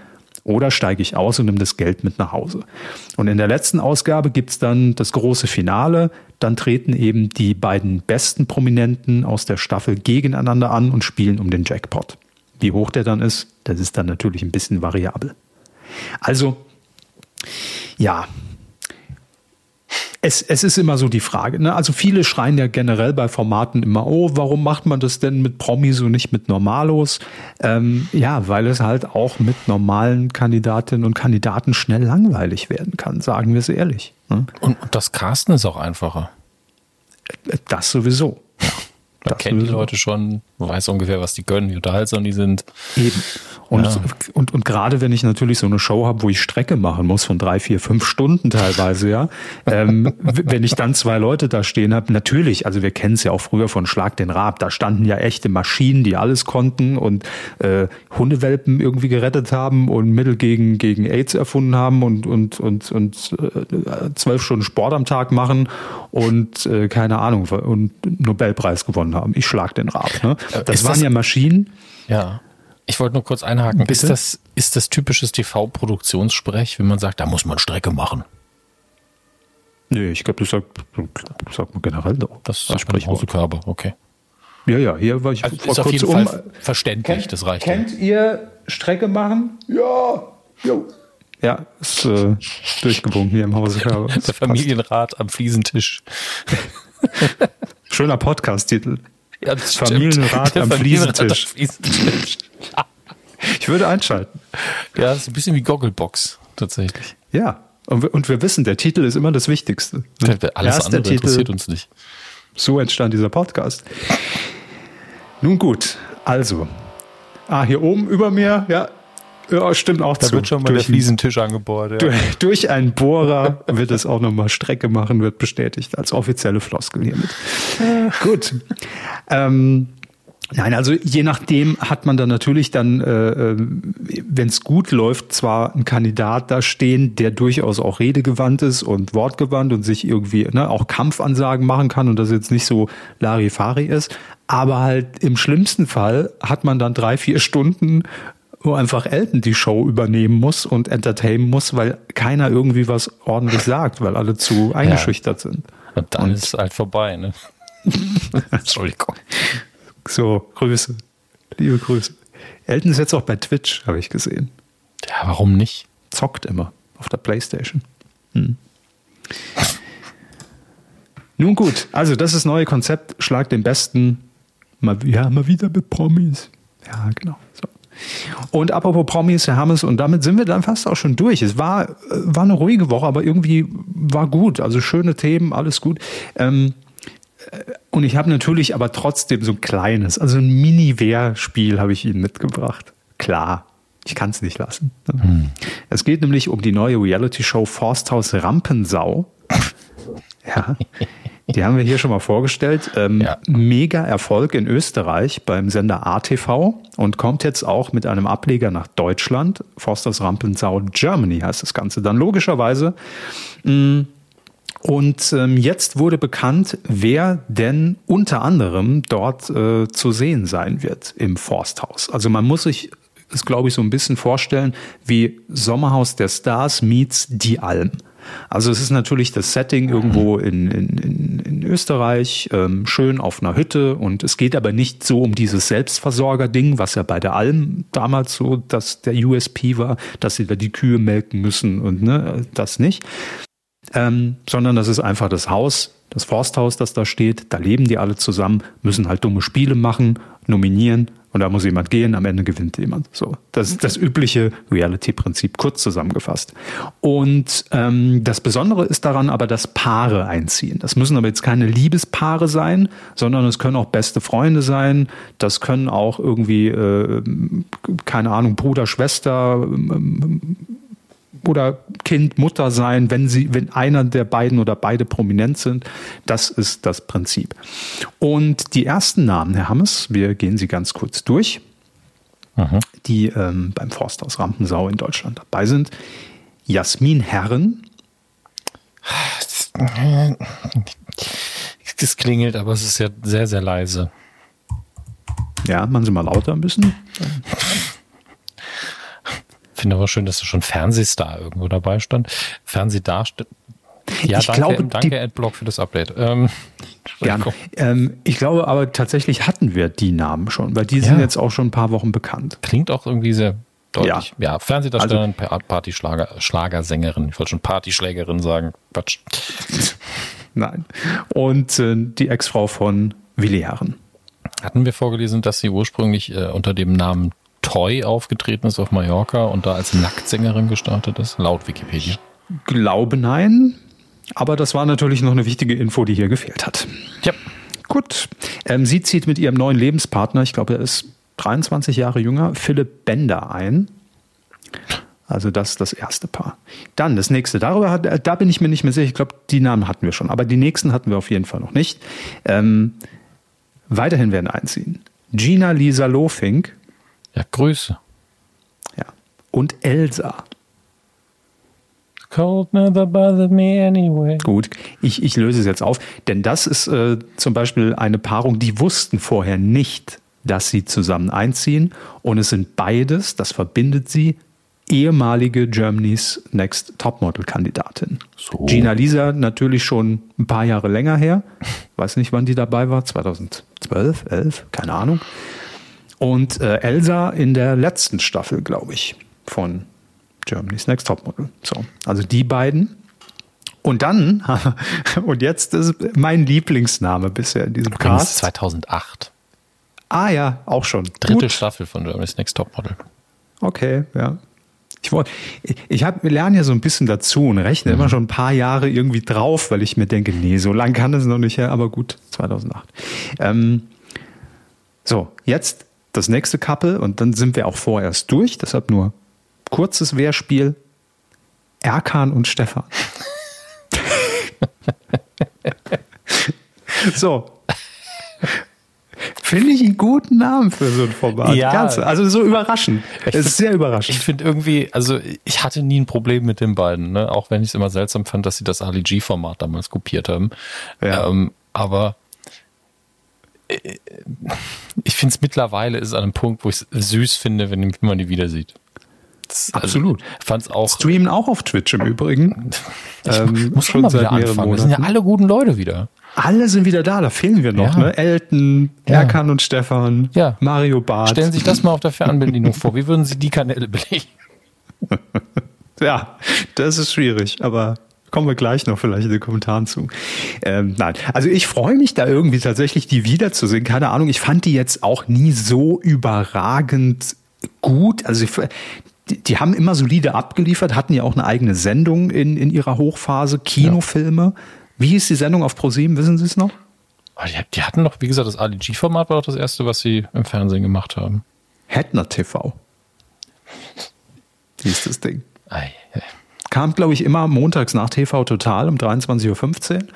Oder steige ich aus und nehme das Geld mit nach Hause. Und in der letzten Ausgabe gibt's dann das große Finale. Dann treten eben die beiden besten Prominenten aus der Staffel gegeneinander an und spielen um den Jackpot. Wie hoch der dann ist, das ist dann natürlich ein bisschen variabel. Also, ja, es, es ist immer so die Frage. Ne? Also viele schreien ja generell bei Formaten immer, oh, warum macht man das denn mit Promis und nicht mit Normalos? Ähm, ja, weil es halt auch mit normalen Kandidatinnen und Kandidaten schnell langweilig werden kann, sagen wir es ehrlich. Ne? Und, und das Casten ist auch einfacher. Das sowieso. Das kennt sowieso. die Leute schon, weiß ungefähr, was die können, wie unterhaltsam die sind. Eben. Und, ja. und, und gerade wenn ich natürlich so eine Show habe, wo ich Strecke machen muss von drei, vier, fünf Stunden teilweise, ja, ähm, wenn ich dann zwei Leute da stehen habe, natürlich, also wir kennen es ja auch früher von Schlag den Rab, da standen ja echte Maschinen, die alles konnten und äh, Hundewelpen irgendwie gerettet haben und Mittel gegen, gegen AIDS erfunden haben und, und, und, und äh, zwölf Stunden Sport am Tag machen und äh, keine Ahnung, und Nobelpreis gewonnen haben. Ich schlag den Rab. Ne? Das Ist waren das, ja Maschinen. Ja. Ich wollte nur kurz einhaken. Bitte? Ist das, ist das typisches TV-Produktionssprech, wenn man sagt, da muss man Strecke machen? Nee, ich glaube, das sagt, das sagt man generell doch. Das sagt man Körper, okay. Ja, ja, hier war ich also vor ist auf jeden um. Fall verständlich, kennt, das reicht. Kennt ja. ihr Strecke machen? Ja, jo. Ja, ist äh, durchgewunken hier im Hause. Der Familienrat passt. am Fliesentisch. Schöner Podcast-Titel. Ja, Familienrat am Fliesentisch. Fliesentisch. Ich würde einschalten. Ja, das ist ein bisschen wie Gogglebox, tatsächlich. Ja, und wir, und wir wissen, der Titel ist immer das Wichtigste. Ne? Alles Erst andere Titel, interessiert uns nicht. So entstand dieser Podcast. Nun gut, also. Ah, hier oben über mir, ja, ja, stimmt auch da zu. wird schon mal durch der Fliesentisch angebohrt. Ja. Durch, durch einen Bohrer wird es auch nochmal Strecke machen, wird bestätigt als offizielle Floskel hiermit. Gut. Ähm, Nein, also je nachdem hat man dann natürlich dann, äh, äh wenn es gut läuft, zwar einen Kandidat da stehen, der durchaus auch redegewandt ist und wortgewandt und sich irgendwie ne, auch Kampfansagen machen kann und das jetzt nicht so Larifari ist, aber halt im schlimmsten Fall hat man dann drei, vier Stunden wo einfach Elton die Show übernehmen muss und entertainen muss, weil keiner irgendwie was ordentlich sagt, weil alle zu eingeschüchtert ja. sind. Und dann und ist es halt vorbei, ne? Entschuldigung. So, Grüße. Liebe Grüße. Elton ist jetzt auch bei Twitch, habe ich gesehen. Ja, warum nicht? Zockt immer auf der Playstation. Hm. Nun gut, also das ist das neue Konzept. Schlag den Besten. Mal, ja, mal wieder mit Promis. Ja, genau. So. Und apropos Promis, Herr Hammes, und damit sind wir dann fast auch schon durch. Es war, war eine ruhige Woche, aber irgendwie war gut. Also schöne Themen, alles gut. Ähm, äh, und ich habe natürlich aber trotzdem so ein kleines, also ein Mini-Wehr-Spiel habe ich Ihnen mitgebracht. Klar, ich kann es nicht lassen. Hm. Es geht nämlich um die neue Reality-Show Forsthaus Rampensau. Ja. Die haben wir hier schon mal vorgestellt. Ähm, ja. Mega Erfolg in Österreich beim Sender ATV und kommt jetzt auch mit einem Ableger nach Deutschland. Forsters Rampensau Germany heißt das Ganze dann logischerweise. Mm. Und ähm, jetzt wurde bekannt, wer denn unter anderem dort äh, zu sehen sein wird im Forsthaus. Also man muss sich es, glaube ich, so ein bisschen vorstellen wie Sommerhaus der Stars meets die Alm. Also es ist natürlich das Setting irgendwo in, in, in Österreich, ähm, schön auf einer Hütte und es geht aber nicht so um dieses Selbstversorger-Ding, was ja bei der Alm damals so dass der USP war, dass sie da die Kühe melken müssen und ne, das nicht. Ähm, sondern das ist einfach das Haus, das Forsthaus, das da steht. Da leben die alle zusammen, müssen halt dumme Spiele machen, nominieren und da muss jemand gehen, am Ende gewinnt jemand. So, das ist das übliche Reality-Prinzip, kurz zusammengefasst. Und ähm, das Besondere ist daran aber, dass Paare einziehen. Das müssen aber jetzt keine Liebespaare sein, sondern es können auch beste Freunde sein. Das können auch irgendwie, äh, keine Ahnung, Bruder, Schwester, äh, oder Kind, Mutter sein, wenn sie, wenn einer der beiden oder beide prominent sind. Das ist das Prinzip. Und die ersten Namen, Herr Hammes, wir gehen sie ganz kurz durch, Aha. die ähm, beim Forsthaus Rampensau in Deutschland dabei sind. Jasmin Herren. Das klingelt, aber es ist ja sehr, sehr leise. Ja, machen Sie mal lauter ein bisschen. Finde aber schön, dass da schon Fernsehstar irgendwo dabei stand. Fernsehdarsteller. Ja, ich danke, glaube, danke die- Adblock für das Update. Ähm, Gern. Ähm, ich glaube aber tatsächlich hatten wir die Namen schon, weil die Ja. sind jetzt auch schon ein paar Wochen bekannt. Klingt auch irgendwie sehr deutlich. Ja, Also Fernsehdarstellerin, ja, Partyschlager, Schlagersängerin. Ich wollte schon Partyschlägerin sagen. Quatsch. Nein. Und äh, die Ex-Frau von Willi Herren. Hatten wir vorgelesen, dass sie ursprünglich äh, unter dem Namen Toy aufgetreten ist auf Mallorca und da als Nacktsängerin gestartet ist, laut Wikipedia. Glaube nein, aber das war natürlich noch eine wichtige Info, die hier gefehlt hat. Ja. Gut. Ähm, sie zieht mit ihrem neuen Lebenspartner, ich glaube, er ist 23 Jahre jünger, Philipp Bender ein. Also das ist das erste Paar. Dann das nächste. Darüber hat, äh, da bin ich mir nicht mehr sicher. Ich glaube, die Namen hatten wir schon, aber die nächsten hatten wir auf jeden Fall noch nicht. Ähm, weiterhin werden einziehen. Gina Lisa Lofink Ja, Grüße. ja, und Elsa. Cold never bothered me anyway. Gut, ich, ich löse es jetzt auf, denn das ist äh, zum Beispiel eine Paarung, die wussten vorher nicht, dass sie zusammen einziehen und es sind beides, das verbindet sie, ehemalige Germany's Next Topmodel-Kandidatin. So. Gina Lisa natürlich schon ein paar Jahre länger her, weiß nicht, wann die dabei war, 2012, 11, keine Ahnung. Und äh, Elsa in der letzten Staffel, glaube ich, von Germany's Next Topmodel. So, also die beiden. Und dann, und jetzt ist mein Lieblingsname bisher in diesem Übrigens Cast. 2008. Ah ja, auch schon. Dritte Gut. Staffel von Germany's Next Topmodel. Okay, ja. Ich, wollt- ich, ich hab, wir lernen ja so ein bisschen dazu und rechne immer schon ein paar Jahre irgendwie drauf, weil ich mir denke, nee, so lang kann es noch nicht her, aber gut, 2008. Ähm, so, jetzt das nächste Couple und dann sind wir auch vorerst durch, deshalb nur kurzes Wehrspiel. Erkan und Stefan. so. Finde ich einen guten Namen für so ein Format. Ja. Ganz, also so überraschend. Es ist sehr Ich überraschend. finde irgendwie, also ich hatte nie ein Problem mit den beiden, ne? auch wenn ich es immer seltsam fand, dass sie das Ali G-Format damals kopiert haben. Ja. Ähm, aber ich finde es mittlerweile ist an einem Punkt, wo ich es süß finde, wenn man die wieder sieht. Das, Absolut. Also, fand es auch. Streamen auch auf Twitch im Übrigen. Ich Ähm, muss schon mal wieder anfangen. Das sind ja alle guten Leute wieder. Alle sind wieder da, da fehlen wir noch. Ja. Ne? Elton, Ja. Erkan und Stefan, Ja. Mario Barth. Stellen Sie sich das mal auf der Fernbedienung vor. Wie würden Sie die Kanäle belegen? Ja, das ist schwierig, aber kommen wir gleich noch vielleicht in den Kommentaren zu. Ähm, nein, also ich freue mich da irgendwie tatsächlich, die wiederzusehen. Keine Ahnung, ich fand die jetzt auch nie so überragend gut. Also ich, die, die haben immer solide abgeliefert, hatten ja auch eine eigene Sendung in, in ihrer Hochphase, Kinofilme. Wie hieß die Sendung auf ProSieben, wissen Sie es noch? Aber Die, die hatten doch, wie gesagt, das Ali G-Format war doch das erste, was sie im Fernsehen gemacht haben. Hettner TV. Hieß das Ding. Ei, ei. Kam, glaube ich, immer montags nach TV Total um 23.15 Uhr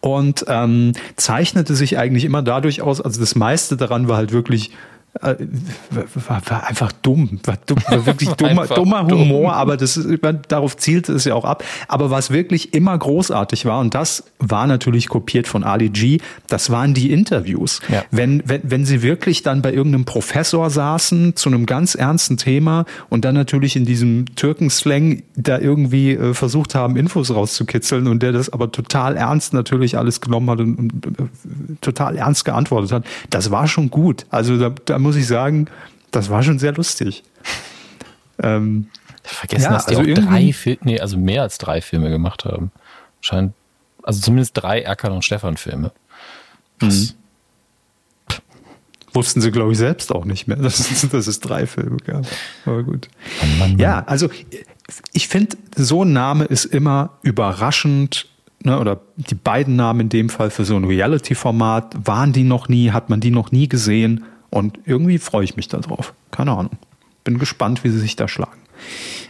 und ähm, zeichnete sich eigentlich immer dadurch aus, also das meiste daran war halt wirklich war, war einfach dumm, war, dumm, war wirklich dummer, dummer dumm. Humor, aber das ist, darauf zielte es ja auch ab. Aber was wirklich immer großartig war, und das war natürlich kopiert von Ali G, das waren die Interviews. Ja. Wenn, wenn, wenn sie wirklich dann bei irgendeinem Professor saßen zu einem ganz ernsten Thema und dann natürlich in diesem Türkenslang da irgendwie äh, versucht haben, Infos rauszukitzeln und der das aber total ernst natürlich alles genommen hat und, und äh, total ernst geantwortet hat, das war schon gut. Also da, da muss ich sagen, das war schon sehr lustig. Ähm, Vergessen, Ja, dass die also auch drei Filme, nee, also mehr als drei Filme gemacht haben. Scheint, also zumindest drei Erkan und Stefan Filme. Was? wussten sie, glaube ich, selbst auch nicht mehr, dass, dass es drei Filme gab. Aber gut. Mann, Mann, Mann. Ja, also ich finde, so ein Name ist immer überraschend, ne, oder die beiden Namen in dem Fall für so ein Reality-Format, waren die noch nie, hat man die noch nie gesehen und irgendwie freue ich mich darauf. Keine Ahnung. Bin gespannt, wie sie sich da schlagen.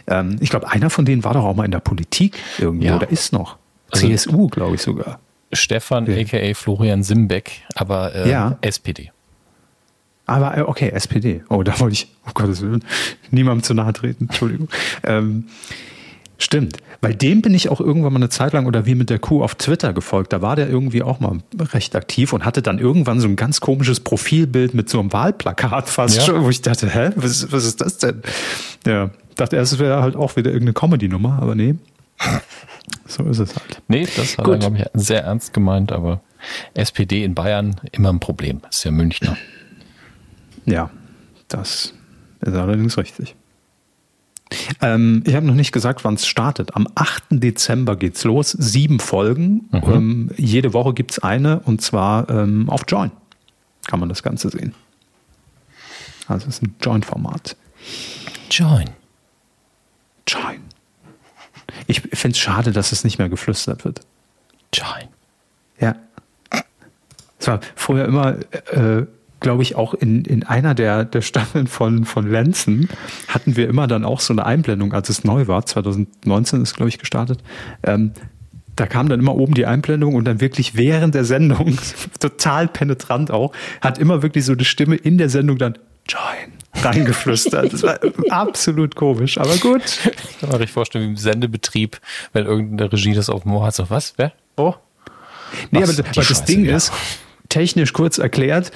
Ähm, ich glaube, einer von denen war doch auch mal in der Politik irgendwie Ja. oder ist noch. Also- CSU, glaube ich sogar. Stefan, Ja. aka Florian Simbeck, aber äh, Ja. SPD. Aber äh, okay, SPD. Oh, da wollte ich, um Gottes Willen, niemandem zu nahe treten. Entschuldigung. Ähm, stimmt. Weil dem bin ich auch irgendwann mal eine Zeit lang oder wie mit der Kuh auf Twitter gefolgt. Da war der irgendwie auch mal recht aktiv und hatte dann irgendwann so ein ganz komisches Profilbild mit so einem Wahlplakat fast Ja. schon, wo ich dachte, hä, was, was ist das denn? Ja, Dachte erst, es wäre halt auch wieder irgendeine Comedy-Nummer, aber nee. So ist es halt. Nee, das er, glaube ich, sehr ernst gemeint, aber SPD in Bayern immer ein Problem. Ist ja Münchner. Ja, das ist allerdings richtig. Ähm, ich habe noch nicht gesagt, wann es startet. Am 8. Dezember geht's los. Sieben Folgen. Mhm. Ähm, jede Woche gibt es eine und zwar ähm, auf Join. Kann man das Ganze sehen. Also es ist ein Join-Format. Join. Join. Ich finde es schade, dass es nicht mehr geflüstert wird. Join. Ja. Es war früher immer äh, glaube ich, auch in, in einer der, der Staffeln von, von Lenzen hatten wir immer dann auch so eine Einblendung, als es neu war. 2019 ist, glaube ich, gestartet. Ähm, da kam dann immer oben die Einblendung und dann wirklich während der Sendung, total penetrant auch, hat immer wirklich so eine Stimme in der Sendung dann Join reingeflüstert. Das war absolut komisch, aber gut. Ich kann mir richtig vorstellen, wie im Sendebetrieb, wenn irgendeine Regie das auf dem Ohr hat, so was, wer? Oh? Nee, was? aber, aber das Ding ja. ist, technisch kurz erklärt,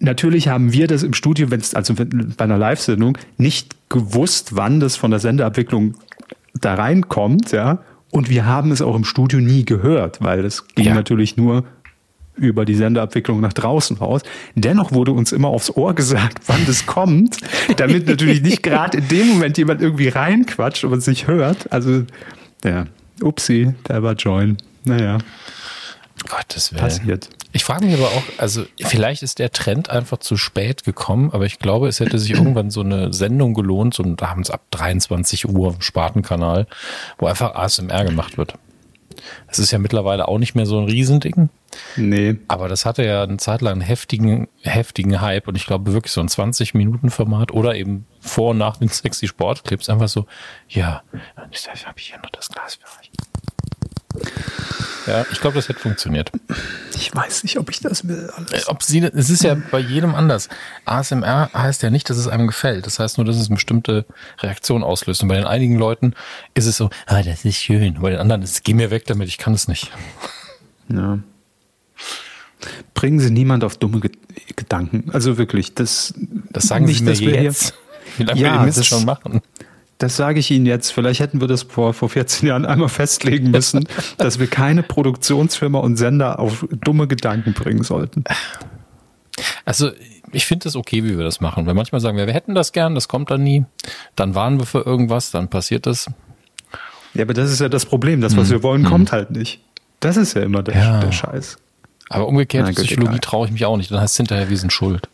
Natürlich haben wir das im Studio, wenn es also bei einer Live-Sendung nicht gewusst, wann das von der Sendeabwicklung da reinkommt, ja. Und wir haben es auch im Studio nie gehört, weil das ging ja. natürlich nur über die Sendeabwicklung nach draußen raus. Dennoch wurde uns immer aufs Ohr gesagt, wann das kommt, damit natürlich nicht gerade in dem Moment jemand irgendwie reinquatscht und es nicht hört. Also, ja, upsi, da war Join. Naja. Gottes Willen. Passiert. Ich frage mich aber auch, also vielleicht ist der Trend einfach zu spät gekommen, aber ich glaube, es hätte sich irgendwann so eine Sendung gelohnt, so abends ab 23 Uhr Spartenkanal, wo einfach ASMR gemacht wird. Das ist ja mittlerweile auch nicht mehr so ein Riesending. Nee. Aber das hatte ja eine Zeit lang einen heftigen, heftigen Hype und ich glaube wirklich so ein 20-Minuten-Format oder eben vor und nach den sexy Sportclips einfach so, ja, jetzt habe ich hier noch das Glas für euch. Ja, ich glaube, das hätte funktioniert. Ich weiß nicht, ob ich das will. Alles. Äh, ob sie, es ist ja bei jedem anders. ASMR heißt ja nicht, dass es einem gefällt. Das heißt nur, dass es eine bestimmte Reaktion auslöst. Und bei den einigen Leuten ist es so, ah, das ist schön. Bei den anderen ist, geh mir weg damit, ich kann es nicht. Ja. Bringen Sie niemand auf dumme Gedanken. Also wirklich, das. Das sagen nicht, Sie mir jetzt. Wie lange ja, wir den Mist schon machen? Das sage ich Ihnen jetzt. Vielleicht hätten wir das vor, vor 14 Jahren einmal festlegen müssen, dass wir keine Produktionsfirma und Sender auf dumme Gedanken bringen sollten. Also ich finde es okay, wie wir das machen. Weil manchmal sagen wir, wir hätten das gern, das kommt dann nie. Dann warnen wir für irgendwas, dann passiert das. Ja, aber das ist ja das Problem. Das, was hm. wir wollen, kommt hm. halt nicht. Das ist ja immer der, ja. der Scheiß. Aber umgekehrt, Psychologie traue ich mich auch nicht. Dann heißt es hinterher, wir sind schuld.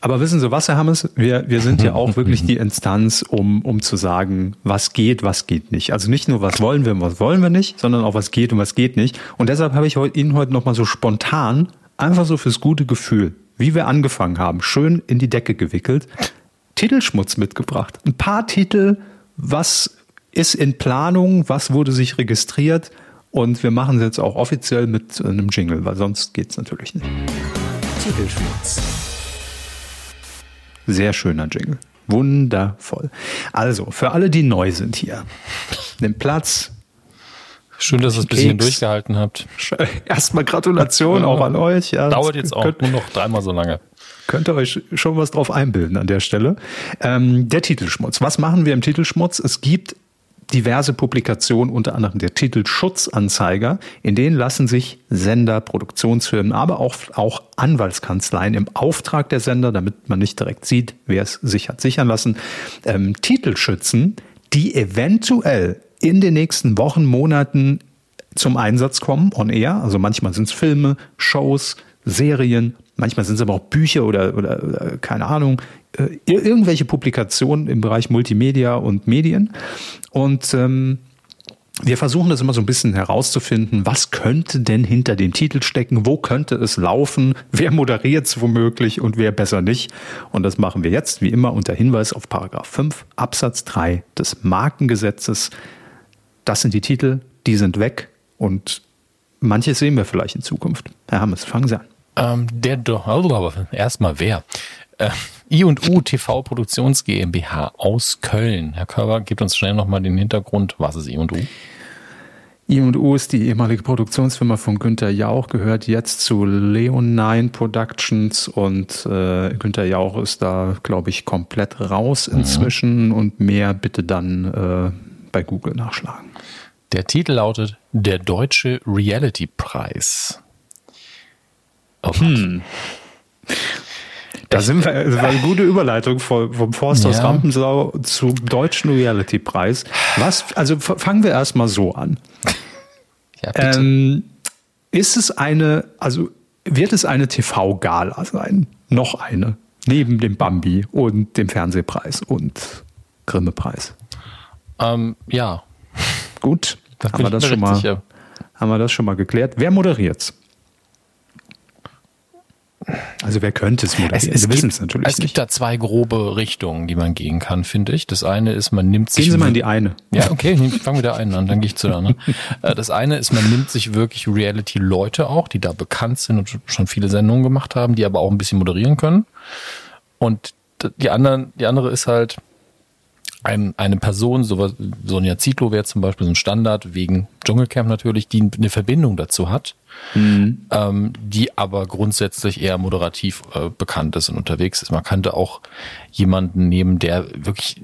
Aber wissen Sie was, Herr Hammes? Wir, wir sind ja auch wirklich die Instanz, um, um zu sagen, was geht, was geht nicht. Also nicht nur, was wollen wir und was wollen wir nicht, sondern auch, was geht und was geht nicht. Und deshalb habe ich Ihnen heute nochmal so spontan, einfach so fürs gute Gefühl, wie wir angefangen haben, schön in die Decke gewickelt, Titelschmutz mitgebracht. Ein paar Titel, was ist in Planung, was wurde sich registriert und wir machen es jetzt auch offiziell mit einem Jingle, weil sonst geht es natürlich nicht. Titelschmutz. Sehr schöner Jingle. Wundervoll. Also, für alle, die neu sind hier, nimmt Platz. Schön, dass ihr es ein bisschen durchgehalten habt. Erstmal Gratulation auch an euch. Ja, Dauert jetzt auch könnt, nur noch dreimal so lange. Könnt ihr euch schon was drauf einbilden an der Stelle. Ähm, der Titelschmutz. Was machen wir im Titelschmutz? Es gibt diverse Publikationen, unter anderem der Titel Schutzanzeiger, in denen lassen sich Sender, Produktionsfirmen, aber auch, auch Anwaltskanzleien im Auftrag der Sender, damit man nicht direkt sieht, wer es sich hat sichern lassen, ähm, Titel schützen, die eventuell in den nächsten Wochen, Monaten zum Einsatz kommen, on air. Also manchmal sind es Filme, Shows, Serien, manchmal sind es aber auch Bücher oder, oder, oder keine Ahnung, äh, irgendwelche Publikationen im Bereich Multimedia und Medien. Und ähm, wir versuchen das immer so ein bisschen herauszufinden, was könnte denn hinter dem Titel stecken, wo könnte es laufen, wer moderiert es womöglich und wer besser nicht. Und das machen wir jetzt wie immer unter Hinweis auf Paragraph 5 Absatz 3 des Markengesetzes. Das sind die Titel, die sind weg und manches sehen wir vielleicht in Zukunft. Herr Hammes, fangen Sie an. Ähm, der, erstmal wer? Äh, I&U TV Produktions GmbH aus Köln. Herr Körber, gibt uns schnell nochmal den Hintergrund. Was ist I&U? I&U ist die ehemalige Produktionsfirma von Günter Jauch, gehört jetzt zu Leonine Productions und äh, Günter Jauch ist da, glaube ich, komplett raus mhm. inzwischen mhm. und mehr bitte dann äh, bei Google nachschlagen. Der Titel lautet Der Deutsche Reality Preis. Oh hm. Da sind wir, das war eine gute Überleitung vom, vom Forsthaus ja. Rampensau zum Deutschen Reality Preis. Was, also fangen wir erstmal so an. Ja. Ähm, ist es eine, also wird es eine TV-Gala sein? Noch eine. Neben dem Bambi und dem Fernsehpreis und Grimme-Preis. Ähm, ja. Gut, da haben wir, das schon mal, sicher. haben wir das schon mal geklärt. Wer moderiert's? Also wer könnte es moderieren? Es, es, gibt, es natürlich es gibt da zwei grobe Richtungen, die man gehen kann, finde ich. Das eine ist, man nimmt sich... Gehen Sie mal in die eine. Ja, okay, ich fange mit der einen an, dann gehe ich zu der anderen. Äh, das eine ist, man nimmt sich wirklich Reality-Leute auch, die da bekannt sind und schon viele Sendungen gemacht haben, die aber auch ein bisschen moderieren können. Und die, anderen, die andere ist halt, ein, eine Person, so Sonja Zietlow wäre zum Beispiel so ein Standard, wegen Dschungelcamp natürlich, die eine Verbindung dazu hat, mhm. ähm, die aber grundsätzlich eher moderativ äh, bekannt ist und unterwegs ist. Man könnte auch jemanden nehmen, der wirklich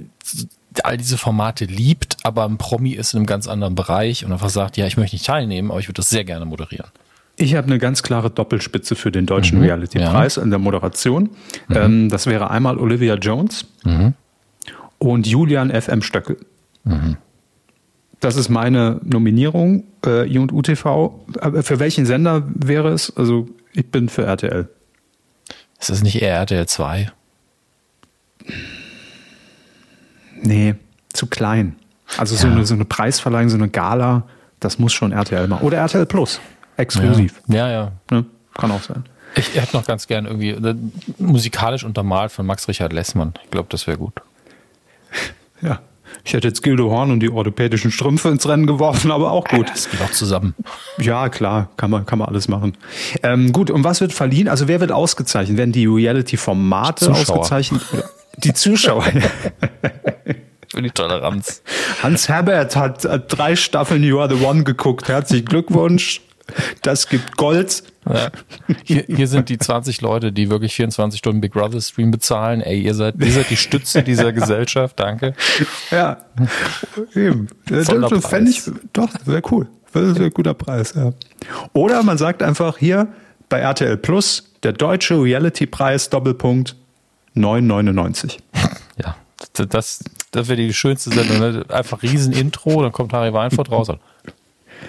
all diese Formate liebt, aber ein Promi ist in einem ganz anderen Bereich und einfach sagt, ja, ich möchte nicht teilnehmen, aber ich würde das sehr gerne moderieren. Ich habe eine ganz klare Doppelspitze für den deutschen mhm, Reality-Preis ja. in der Moderation. Mhm. Ähm, das wäre einmal Olivia Jones. Mhm und Julian FM Stöckel. Mhm. Das ist meine Nominierung, äh, I&U TV. Für welchen Sender wäre es? Also ich bin für RTL. Ist das nicht eher RTL 2? Nee, zu klein. Also ja. so, eine, so eine Preisverleihung, so eine Gala, das muss schon RTL machen. Oder RTL Plus, exklusiv. Ja, ja. ja. Ne? Kann auch sein. Ich hätte noch ganz gern irgendwie äh, musikalisch untermalt von Max Richard Lessmann. Ich glaube, das wäre gut. Ja. Ich hätte jetzt Gildo Horn und die orthopädischen Strümpfe ins Rennen geworfen, aber auch gut. Das geht auch zusammen. Ja, klar, kann man, kann man alles machen. Ähm, gut, und was wird verliehen? Also wer wird ausgezeichnet? Werden die Reality-Formate ausgezeichnet? Die Zuschauer. Für die Toleranz. Hans Herbert hat, hat drei Staffeln You Are the One geguckt. Herzlichen Glückwunsch. Das gibt Gold. Ja. Hier, hier, sind die 20 Leute, die wirklich 24 Stunden Big Brother Stream bezahlen. Ey, ihr seid, ihr seid die Stütze dieser Gesellschaft. Danke. Ja, eben. Das, das fände ich, doch, wäre cool. Das wäre ein guter Preis, ja. Oder man sagt einfach hier bei RTL Plus, der deutsche Reality-Preis, Doppelpunkt, 9,99. Ja, das, das wäre die schönste Sendung. Ne? Einfach riesen Intro, dann kommt Harry Weinfurt raus.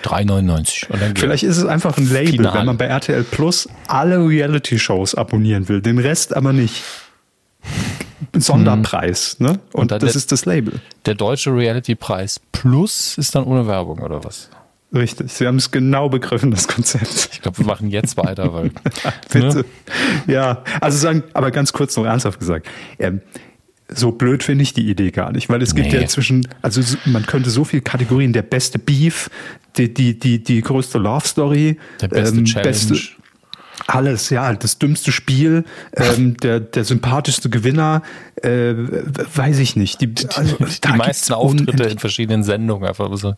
3,99. Vielleicht ist es einfach ein Label, Finale. wenn man bei RTL Plus alle Reality-Shows abonnieren will, den Rest aber nicht. Sonderpreis, ne? Und, Und das der, ist das Label. Der deutsche Reality-Preis Plus ist dann ohne Werbung, oder was? Richtig, Sie haben es genau begriffen, das Konzept. Ich glaube, wir machen jetzt weiter, weil. Bitte. Ne? Ja, also sagen, aber ganz kurz noch ernsthaft gesagt. Ähm, so blöd finde ich die Idee gar nicht, weil es gibt nee. ja zwischen, also man könnte so viele Kategorien, der beste Beef, die, die, die, die größte Love Story, der beste ähm, Challenge. Beste, alles, ja, das dümmste Spiel, ähm, der, der sympathischste Gewinner, äh, weiß ich nicht. Die, also, die meisten Auftritte in verschiedenen Sendungen einfach so.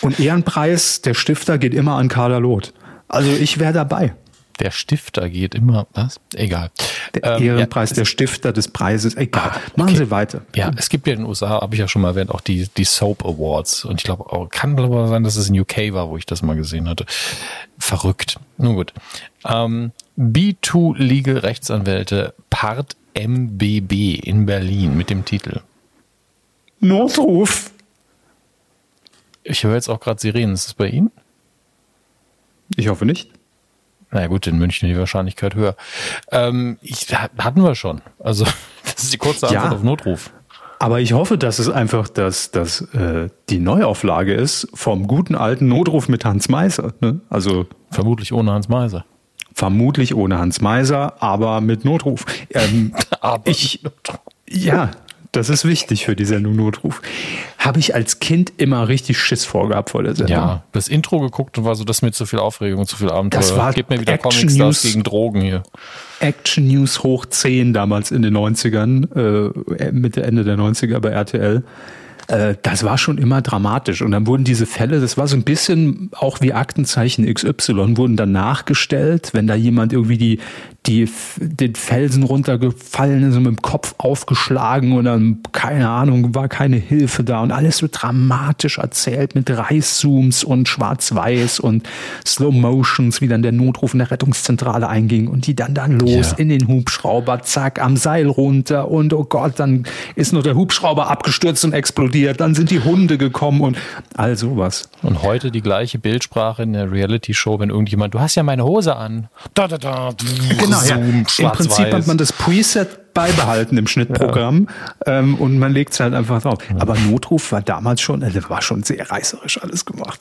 Und Ehrenpreis, der Stifter geht immer an Kader Loth. Also ich wäre dabei. Der Stifter geht immer, was? Egal. Der ähm, Ehrenpreis, ja, der Stifter des Preises, egal. Ah, Machen Sie weiter. Ja, es gibt ja in den USA, habe ich ja schon mal erwähnt, auch die, die Soap Awards. Und ich glaube auch, kann aber sein, dass es in UK war, wo ich das mal gesehen hatte. Verrückt. Nun gut. Ähm, B2 Legal Rechtsanwälte Part MBB in Berlin mit dem Titel. Notruf. Ich höre jetzt auch gerade Sirenen. Ist das bei Ihnen? Ich hoffe nicht. Na gut, in München die Wahrscheinlichkeit höher. Ähm, ich, hatten wir schon. Also, das ist die kurze Antwort ja, auf Notruf. Aber ich hoffe, dass es einfach das, das, äh, die Neuauflage ist vom guten alten Notruf mit Hans Meiser. Ne? Also vermutlich ohne Hans Meiser. Vermutlich ohne Hans Meiser, aber mit Notruf. Ähm, aber ich, ja, das ist wichtig für die Sendung Notruf. Habe ich als Kind immer richtig Schiss vorgehabt vor der Sendung. Ja, das Intro geguckt und war so, das mit zu viel Aufregung und zu viel Abenteuer. Das war Gib mir wieder Action Comic Stars gegen Drogen hier. Action News hoch 10 damals in den 90ern, äh, Mitte, Ende der 90er bei RTL. äh, das war schon immer dramatisch. Und dann wurden diese Fälle, das war so ein bisschen auch wie Aktenzeichen XY, wurden dann nachgestellt, wenn da jemand irgendwie die, die den Felsen runtergefallen ist und mit dem Kopf aufgeschlagen und dann, keine Ahnung, war keine Hilfe da und alles so dramatisch erzählt mit Reißzooms und Schwarz-Weiß und Slow Motions, wie dann der Notruf in der Rettungszentrale einging und die dann dann los ja. in den Hubschrauber, zack, am Seil runter und oh Gott, dann ist nur der Hubschrauber abgestürzt und explodiert, dann sind die Hunde gekommen und all sowas. Und heute die gleiche Bildsprache in der Reality-Show, wenn irgendjemand, du hast ja meine Hose an. Da, da, da. Genau, ja. Im Prinzip hat man das Preset beibehalten im Schnittprogramm ja. ähm, und man legt es halt einfach drauf. Aber Notruf war damals schon, also war schon sehr reißerisch alles gemacht.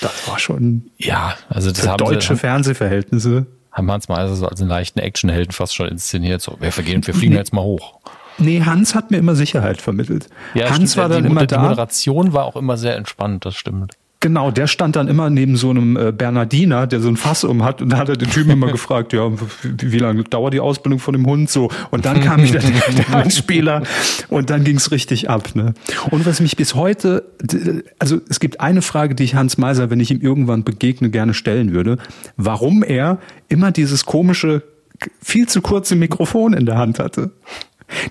Das war schon ja, also das haben deutsche sie, Fernsehverhältnisse. Haben Hans Meiser so als einen leichten Actionhelden fast schon inszeniert. So, wir vergehen, wir fliegen nee. jetzt mal hoch. Nee, Hans hat mir immer Sicherheit vermittelt. Ja, Hans stimmt, war dann immer da. Die Moderation war auch immer sehr entspannt, das stimmt. Genau, der stand dann immer neben so einem äh, Bernardiner, der so ein Fass um hat und da hat er den Typen immer gefragt, ja, wie, wie, lange dauert die Ausbildung von dem Hund so? Und dann kam wieder der, der Einspieler und dann ging's richtig ab. Ne? Und was mich bis heute, also es gibt eine Frage, die ich Hans Meiser, wenn ich ihm irgendwann begegne, gerne stellen würde, warum er immer dieses komische, viel zu kurze Mikrofon in der Hand hatte.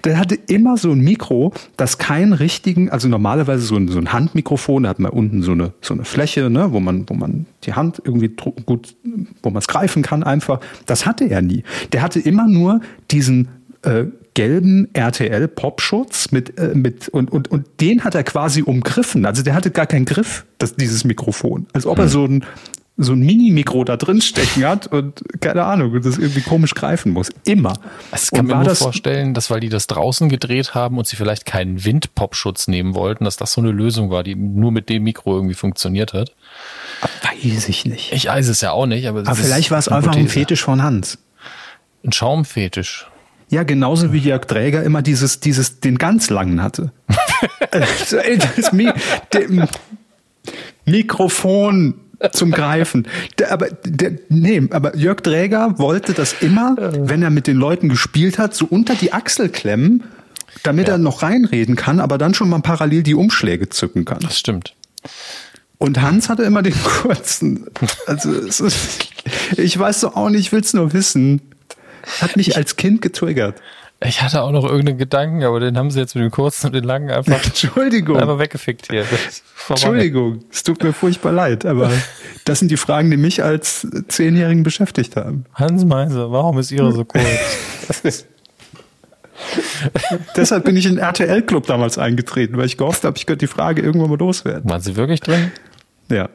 Der hatte immer so ein Mikro, das keinen richtigen, also normalerweise so ein, so ein Handmikrofon, da hat man unten so eine, so eine Fläche, ne, wo man, wo man die Hand irgendwie gut, wo man es greifen kann einfach. Das hatte er nie. Der hatte immer nur diesen äh, gelben RTL Popschutz mit äh, mit und und und den hat er quasi umgriffen. Also der hatte gar keinen Griff, das dieses Mikrofon, als ob er hm. so ein so ein Mini-Mikro da drin stecken hat und keine Ahnung, das irgendwie komisch greifen muss. Immer. Ich kann mir nur das vorstellen, dass weil die das draußen gedreht haben und sie vielleicht keinen Windpopschutz nehmen wollten, dass das so eine Lösung war, die nur mit dem Mikro irgendwie funktioniert hat. Weiß ich nicht. Ich weiß es ja auch nicht, aber, aber vielleicht war es einfach ein Fetisch von Hans. Ein Schaumfetisch. Ja, genauso wie Jörg Träger immer dieses, dieses, den ganz langen hatte. das Mi Mikrofon zum Greifen. Der, aber der, nee, aber Jörg Dräger wollte das immer, wenn er mit den Leuten gespielt hat, so unter die Achsel klemmen, damit ja. er noch reinreden kann, aber dann schon mal parallel die Umschläge zücken kann. Das stimmt. Und Hans hatte immer den kurzen. Also ist, ich weiß doch auch nicht, ich will es nur wissen. Hat mich als Kind getriggert. Ich hatte auch noch irgendeinen Gedanken, aber den haben sie jetzt mit dem kurzen und den langen einfach, Entschuldigung. einfach weggefickt hier. Entschuldigung, es tut mir furchtbar leid, aber das sind die Fragen, die mich als Zehnjährigen beschäftigt haben. Hans Meiser, warum ist Ihre so kurz? Deshalb bin ich in den RTL-Club damals eingetreten, weil ich gehofft habe, ich könnte die Frage irgendwann mal loswerden. Waren Sie wirklich drin? Ja.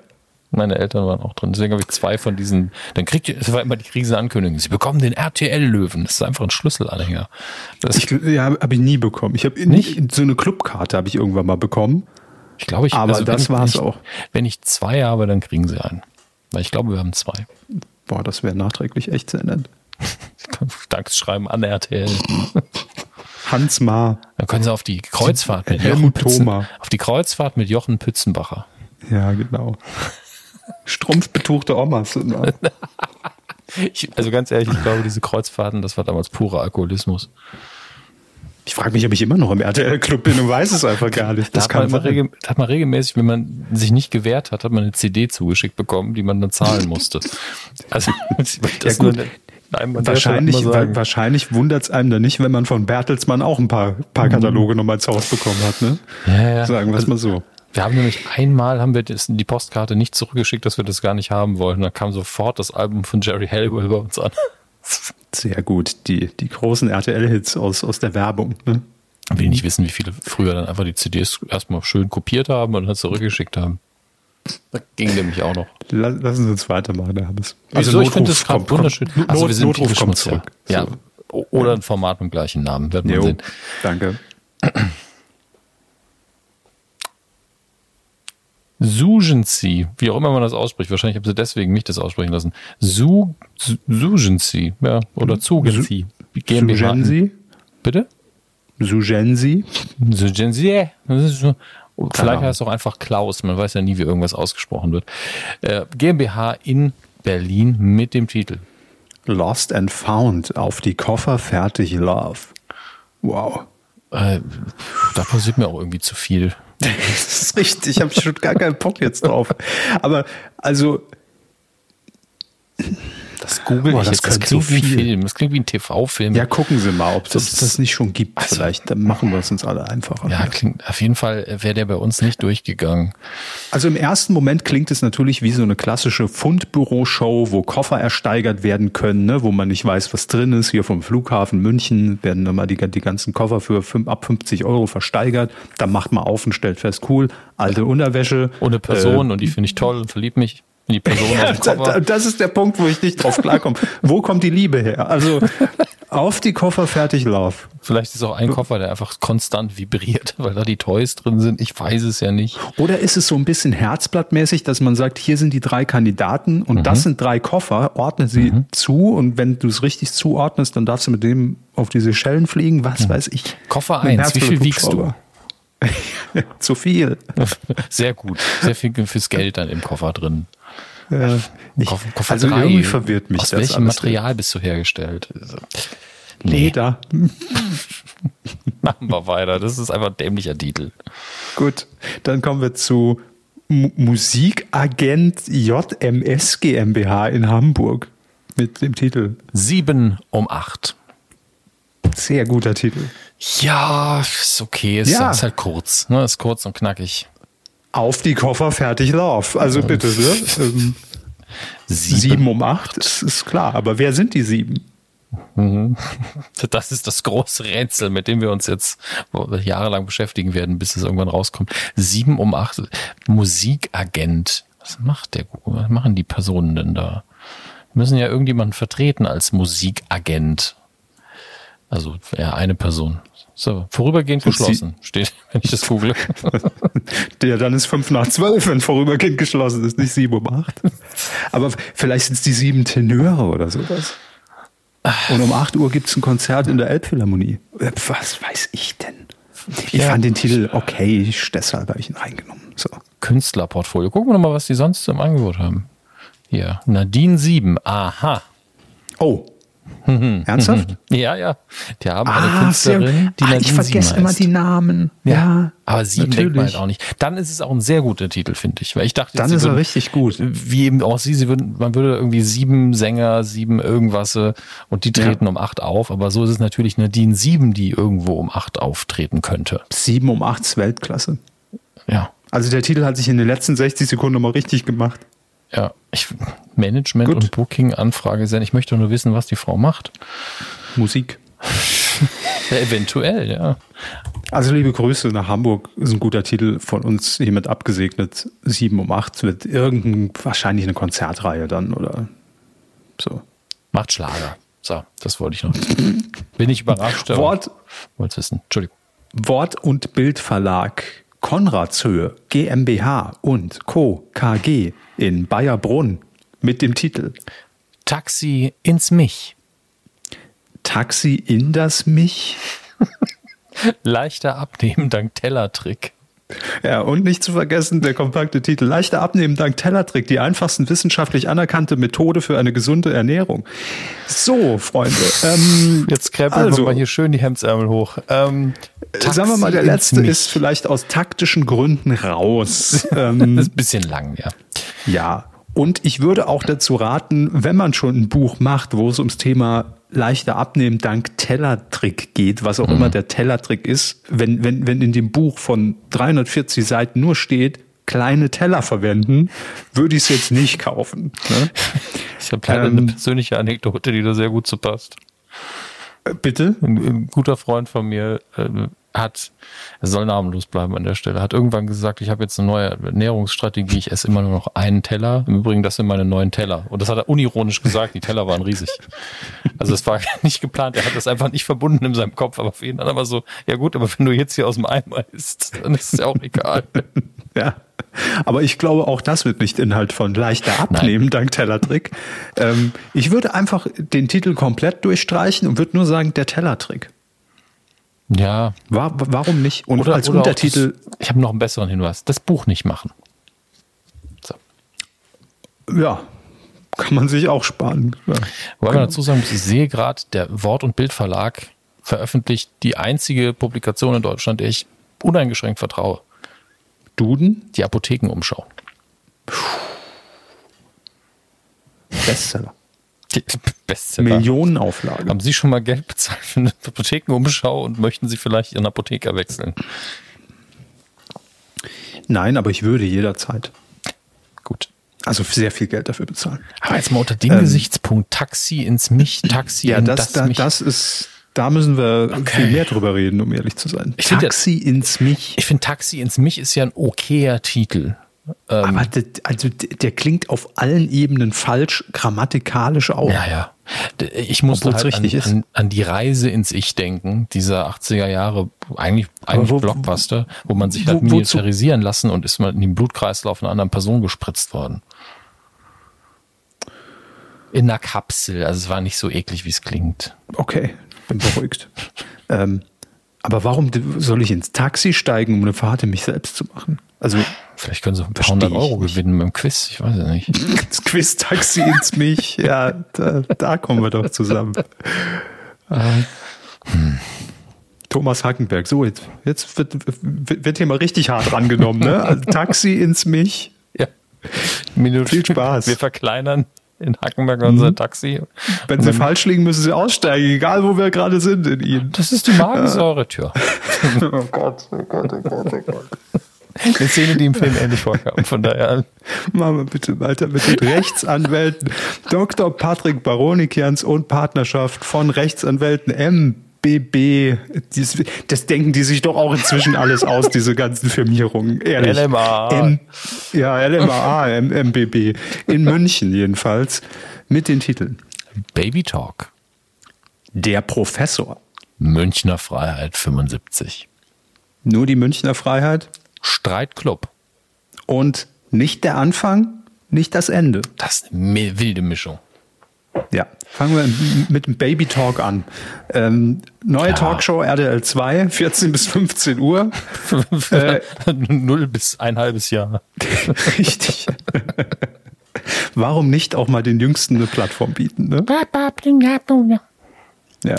Meine Eltern waren auch drin. Deswegen habe ich zwei von diesen. Dann kriegt ihr, es war immer die Krisenankündigung. Sie bekommen den RTL-Löwen. Das ist einfach ein Schlüsselanhänger. Das ich, ja, habe ich nie bekommen. Ich habe nicht so eine Clubkarte habe ich irgendwann mal bekommen. Ich glaube, ich. Aber also das war es auch. Wenn ich zwei habe, dann kriegen sie einen. Weil ich glaube, wir haben zwei. Boah, das wäre nachträglich echt sehr nett. Dankeschreiben an RTL. Hans Ma. Dann können sie auf die Kreuzfahrt mit Jochen Pützen, auf die Kreuzfahrt mit Jochen Pützenbacher. Ja, genau. Strumpfbetuchte Omas. ich, also ganz ehrlich, ich glaube, diese Kreuzfahrten, das war damals purer Alkoholismus. Ich frage mich, ob ich immer noch im RTL-Club bin und weiß es einfach gar nicht. Das da hat, man regel, hat man regelmäßig, wenn man sich nicht gewehrt hat, hat man eine CD zugeschickt bekommen, die man dann zahlen musste. Also, das ja, gut. Nein, wahrscheinlich wahrscheinlich wundert es einem dann nicht, wenn man von Bertelsmann auch ein paar, paar Kataloge mhm. nochmal ins Haus bekommen hat. Ne? Ja, ja. Sagen wir es mal so. Wir haben nämlich einmal haben wir die Postkarte nicht zurückgeschickt, dass wir das gar nicht haben wollten. Da kam sofort das Album von Jerry Halliwell bei uns an. Sehr gut. Die, die großen RTL-Hits aus, aus der Werbung. Ne? Will nicht wissen, wie viele früher dann einfach die CDs erstmal schön kopiert haben und dann zurückgeschickt haben. Das ging nämlich auch noch. Lassen Sie uns weitermachen, Herr Hammes. Also so, ich finde das gerade wunderschön. Not, also wir sind Notruf kommt zurück. Ja. So. Oder ein Format mit dem gleichen Namen, werden wir sehen. Danke. Sugency, wie auch immer man das ausspricht. Wahrscheinlich haben sie deswegen mich das aussprechen lassen. Su, Sugency, ja, oder Zugency. Sugency? Bitte? Sugency? Sugency, Vielleicht heißt es auch einfach Klaus. Man weiß ja nie, wie irgendwas ausgesprochen wird. Äh, GmbH in Berlin mit dem Titel Lost and Found auf die Koffer fertig Love. Wow. Äh, da passiert mir auch irgendwie zu viel. Das ist richtig, ich habe schon gar keinen Bock jetzt drauf. Aber also das google Boah, ich das jetzt. Das klingt so wie ein viel. Film. Das klingt wie ein TV-Film. ja, gucken Sie mal, ob das Das- nicht schon gibt. Also- Vielleicht dann machen wir es uns alle einfacher. Ja, klingt, auf jeden Fall wäre der bei uns nicht durchgegangen. Also im ersten Moment klingt es natürlich wie so eine klassische Fundbüroshow, wo Koffer ersteigert werden können, ne, wo man nicht weiß, was drin ist. Hier vom Flughafen München werden dann mal die, die ganzen Koffer für fünf, ab 50 Euro versteigert. Dann macht man auf und stellt fest, cool, alte Unterwäsche. Ohne Person und die finde ich toll und verlieb mich die Person Ja, da, das ist der Punkt, wo ich nicht drauf klarkomme. wo kommt die Liebe her? Also auf die Koffer, fertig, lauf. Vielleicht ist auch ein Koffer, der einfach konstant vibriert, weil da die Toys drin sind. Ich weiß es ja nicht. Oder ist es so ein bisschen herzblattmäßig, dass man sagt, hier sind die drei Kandidaten und das sind drei Koffer, ordne sie zu und wenn du es richtig zuordnest, dann darfst du mit dem auf diese Schellen fliegen, was weiß ich. Koffer Ein 1, wie viel wiegst du? Zu viel. Sehr gut. Sehr viel fürs Geld dann im Koffer drin. Ich, Koffer, Koffer also drei. irgendwie verwirrt mich Aus das welchem alles. Material bist du hergestellt? Also, Leder. Machen wir weiter. Das ist einfach ein dämlicher Titel. Gut, dann kommen wir zu Mu Musikagent JMS GmbH in Hamburg mit dem Titel. 7 um 8. Sehr guter Titel. Ja, ist okay. Ist, Ja. ist halt kurz. Ne? Ist kurz und knackig. Auf die Koffer, fertig, lauf. Also bitte, ne? Ähm, sieben um acht, das ist klar. Aber wer sind die sieben? Das ist das große Rätsel, mit dem wir uns jetzt jahrelang beschäftigen werden, bis es irgendwann rauskommt. 7 um 8. Musikagent. Was macht der? Was machen die Personen denn da? Müssen ja irgendjemanden vertreten als Musikagent. Also ja, eine Person. So, vorübergehend sie- geschlossen, steht, wenn ich das google. Der dann ist fünf nach zwölf, wenn vorübergehend geschlossen ist, nicht sieben um acht. Aber vielleicht sind es die sieben Tenöre oder sowas. Und um 8 Uhr gibt es ein Konzert in der Elbphilharmonie. Äh, Was weiß ich denn? Ich Ja. fand den Titel okay, deshalb habe ich ihn reingenommen. So. Künstlerportfolio. Gucken wir doch mal, was die sonst im Angebot haben. Hier, Nadine 7. Aha. Oh. Ernsthaft? Ja, ja. Die haben eine Ah, sehr, Künstlerin, die ah, Nadine ich vergesse 7 immer die Namen. Ja, Aber sieben denkt man halt auch nicht. Dann ist es auch ein sehr guter Titel, finde ich. Weil ich dachte, Dann ist er würden- richtig gut. Wie eben auch sie, sie würden, man würde irgendwie sieben Sänger, sieben irgendwas und die treten Ja. um acht auf. Aber so ist es natürlich eine DIN 7, die irgendwo um acht auftreten könnte. 7 um 8 ist Weltklasse. Ja. Also der Titel hat sich in den letzten 60 Sekunden mal richtig gemacht. Ja. Ich, Management Gut. und Booking Anfrage senden. Ich möchte nur wissen, was die Frau macht. Musik. Ja, eventuell, ja. Also liebe Grüße nach Hamburg, ist ein guter Titel von uns hiermit abgesegnet. 7 um 8 wird irgendein, wahrscheinlich eine Konzertreihe dann oder so. Macht Schlager. So, das wollte ich noch. Bin ich überrascht. Wort, Wollte wissen. Entschuldigung. Wort- und Bildverlag Konradshöhe GmbH und Co. KG in Bayerbrunn mit dem Titel Taxi ins Mich. Taxi in das Mich. Leichter abnehmen dank Tellertrick. Ja, und nicht zu vergessen der kompakte Titel Leichter abnehmen dank Tellertrick, die einfachsten wissenschaftlich anerkannte Methode für eine gesunde Ernährung. So, Freunde. Ähm, Jetzt krempeln Also- wir mal hier schön die Hemdsärmel hoch. Ähm, sagen wir mal, der letzte Mich. ist vielleicht aus taktischen Gründen raus. Das ähm, ist ein bisschen lang, ja. ja. Und ich würde auch dazu raten, wenn man schon ein Buch macht, wo es ums Thema leichter abnehmen dank Tellertrick geht, was auch immer der Tellertrick ist, wenn, wenn, wenn in dem Buch von 340 Seiten nur steht, kleine Teller verwenden, würde ich es jetzt nicht kaufen. Ne? Ich habe leider Ähm, eine persönliche Anekdote, die da sehr gut zu passt. Äh, Bitte? Ein, ein guter Freund von mir äh, hat, er soll namenlos bleiben an der Stelle, hat irgendwann gesagt, ich habe jetzt eine neue Ernährungsstrategie, ich esse immer nur noch einen Teller. Im Übrigen, das sind meine neuen Teller. Und das hat er unironisch gesagt, die Teller waren riesig. Also es war nicht geplant, er hat das einfach nicht verbunden in seinem Kopf, aber für ihn dann aber so, ja gut, aber wenn du jetzt hier aus dem Eimer isst, dann ist es ja auch egal. Ja. Aber ich glaube, auch das wird nicht Inhalt von leichter abnehmen, dank Tellertrick. Ähm, ich würde einfach den Titel komplett durchstreichen und würde nur sagen, der Tellertrick. Ja. War, warum nicht? Und als auch Untertitel, Das, ich habe noch einen besseren Hinweis. Das Buch nicht machen. So. ja, kann man sich auch sparen. Ja. Wobei man dazu sagen muss, ich sehe gerade, der Wort- und Bildverlag veröffentlicht die einzige Publikation in Deutschland, der ich uneingeschränkt vertraue. Duden? Die Apothekenumschau. Bestseller. Die Bestseller. Millionenauflage. Haben Sie schon mal Geld bezahlt für eine Apothekenumschau und möchten Sie vielleicht Ihren Apotheker wechseln? Nein, aber ich würde jederzeit. Gut. Also sehr viel Geld dafür bezahlen. Aber jetzt mal unter dem Ähm, Gesichtspunkt Taxi ins Mich, Taxi Ja, in das, das, da, Mich. das ist, da müssen wir viel mehr drüber reden, um ehrlich zu sein. Ich find Taxi ins Mich. ich finde Taxi ins Mich ist ja ein okayer Titel. Ähm, Aber der, also der, klingt auf allen Ebenen falsch, grammatikalisch auch. Ja, ja. Ich Obwohl's halt an, richtig ist. an, an die Reise ins Ich denken, dieser 80er Jahre, eigentlich, eigentlich wo- Blockbuster, wo man sich wo- hat wozu- militarisieren lassen und ist mal in den Blutkreislauf einer anderen Person gespritzt worden. In einer Kapsel, also es war nicht so eklig, wie es klingt. Okay, bin beruhigt. ähm, aber warum soll ich ins Taxi steigen, um eine Fahrt in mich selbst zu machen? Also Vielleicht können sie ein paar hundert Euro gewinnen beim Quiz, ich weiß es nicht. das Quiz-Taxi ins Mich, ja, da, da kommen wir doch zusammen. Ähm, Thomas Hackenberg, so jetzt, jetzt wird, wird hier mal richtig hart rangenommen, ne? Also Taxi ins Mich. Ja. Minute. Viel Spaß. Wir verkleinern in Hackenberg unser Taxi. Wenn Sie falsch liegen, müssen Sie aussteigen, egal wo wir gerade sind in Ihnen. Das ist die Magensäure-Tür. Oh Gott, oh Gott, oh Gott, oh Gott. Eine Szene, die im Film ähnlich vorkam. Von daher. Machen wir bitte weiter mit den Rechtsanwälten. Dr. Patrick Baronikians und Partnerschaft von Rechtsanwälten MBB. Dies, das denken die sich doch auch inzwischen alles aus, diese ganzen Firmierungen. Ehrlich. LMA. M, ja, LMA, M, MBB. In München jedenfalls. Mit den Titeln. Baby Talk. Der Professor. Münchner Freiheit 75. Nur die Münchner Freiheit. Streitclub. Und nicht der Anfang, nicht das Ende. Das ist eine wilde Mischung. Ja, fangen wir mit dem Baby Talk an. Ähm, neue Ja. Talkshow RDL 2, 14 bis 15 Uhr. Äh. Null bis ein halbes Jahr. Richtig. Warum nicht auch mal den Jüngsten eine Plattform bieten? Ne? Ja.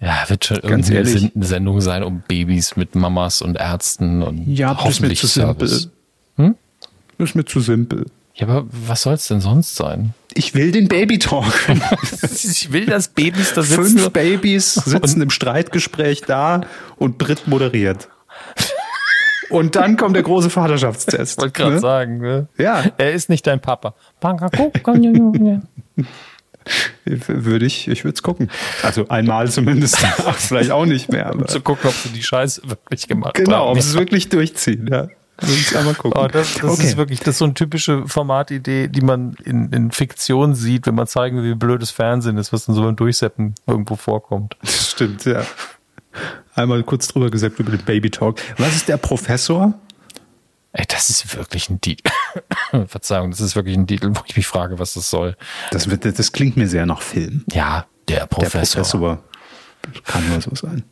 Ja, wird schon Ganz irgendwie ehrlich. Eine Sendung sein um Babys mit Mamas und Ärzten und Ja, das ist mir hoffentlich zu simpel. Das ist mir zu simpel. Ja, aber was soll's denn sonst sein? Ich will den Baby Talk. ich will, dass Babys da Fünf Babys sitzen im Streitgespräch da und Brit moderiert. Und dann kommt der große Vaterschaftstest. wollte gerade ne? sagen, ne? Ja. Er ist nicht dein Papa. Würde ich, ich würde es gucken. Also einmal zumindest. Ach, vielleicht auch nicht mehr. Aber zu gucken, ob sie die Scheiße wirklich gemacht genau, haben. ob sie es wirklich durchziehen. Ja. Oh, das das okay. ist wirklich, das ist so eine typische Formatidee, die man in, in Fiktion sieht, wenn man zeigen will, wie blödes Fernsehen ist, was dann so beim Durchseppen irgendwo vorkommt. Das stimmt, ja. Einmal kurz drüber gesagt über den Baby Talk. Was ist der Professor? Ey, das ist wirklich ein Titel. Verzeihung, das ist wirklich ein Titel, wo ich mich frage, was das soll. Das, wird, das klingt mir sehr nach Film. Ja, der Der Professor. Professor. Kann nur so sein.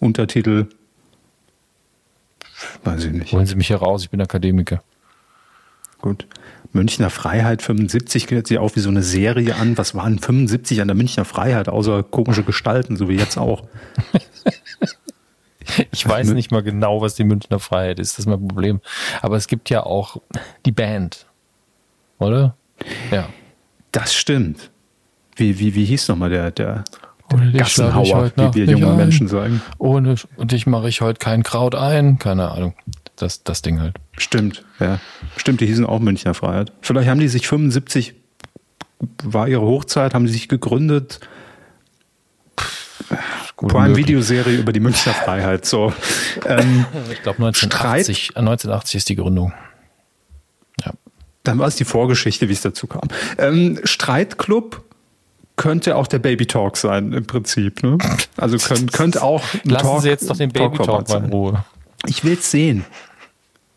Untertitel. Weiß ich nicht. Holen Sie mich hier raus, ich bin Akademiker. Gut. Münchner Freiheit 75 hört sich auch wie so eine Serie an. Was waren 75 an der Münchner Freiheit, außer komische Gestalten, so wie jetzt auch? Ich weiß nicht mal genau, was die Münchner Freiheit ist, das ist mein Problem. Aber es gibt ja auch die Band. Oder? Ja. Das stimmt. Wie, wie, wie hieß nochmal der, der, der Gassenhauer, wie wir nicht junge ein. Menschen sagen? Ohne dich mache ich heute kein Kraut ein. Keine Ahnung. Das, das Ding halt. Stimmt, ja. Stimmt, die hießen auch Münchner Freiheit. Vielleicht haben die sich 75, war ihre Hochzeit, haben die sich gegründet. Gut Prime möglich. Videoserie über die Münchner Freiheit. So. Ähm, Ich glaube 1980, äh, 1980 ist die Gründung. Ja. dann war es die Vorgeschichte, wie es dazu kam. Ähm, Streitclub könnte auch der Baby Talk sein, im Prinzip. Ne? Also könnte auch ein Lassen Talk- Sie jetzt doch den Baby Talk Talkformat mal in sein. Ruhe. Ich will's sehen.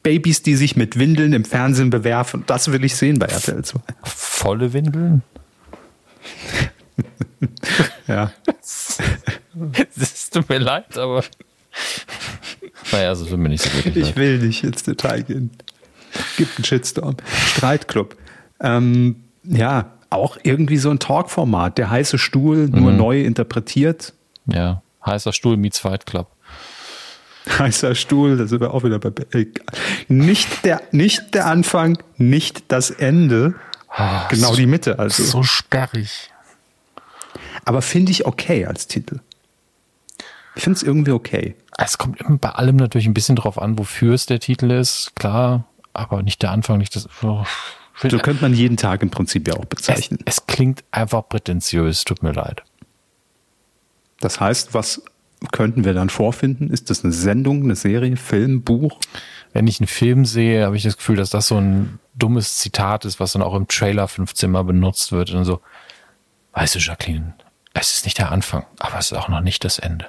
Babys, die sich mit Windeln im Fernsehen bewerfen. Das will ich sehen bei RTL 2. Volle Windeln? Ja. Es tut mir leid, aber. Naja, also tut mir nicht so wirklich Ich leid. will nicht ins Detail gehen. Gibt einen Shitstorm. Streitclub. Ähm, ja, auch irgendwie so ein Talkformat. Der heiße Stuhl, nur Mhm. neu interpretiert. Ja, heißer Stuhl meets Fight Club. heißer Stuhl, da sind wir auch wieder bei. Nicht der, nicht der Anfang, nicht das Ende. Oh, genau so, die Mitte, also. So sperrig. Aber finde ich okay als Titel. Ich finde es irgendwie okay. Es kommt bei allem natürlich ein bisschen drauf an, wofür es der Titel ist, klar, aber nicht der Anfang, nicht das. Oh, so könnte man jeden Tag im Prinzip ja auch bezeichnen. Es, es klingt einfach prätentiös, tut mir leid. Das heißt, was könnten wir dann vorfinden? Ist das eine Sendung, eine Serie, Film, Buch? Wenn ich einen Film sehe, habe ich das Gefühl, dass das so ein dummes Zitat ist, was dann auch im Trailer 15 Mal benutzt wird und so. Weißt du, Jacqueline, es ist nicht der Anfang, aber es ist auch noch nicht das Ende.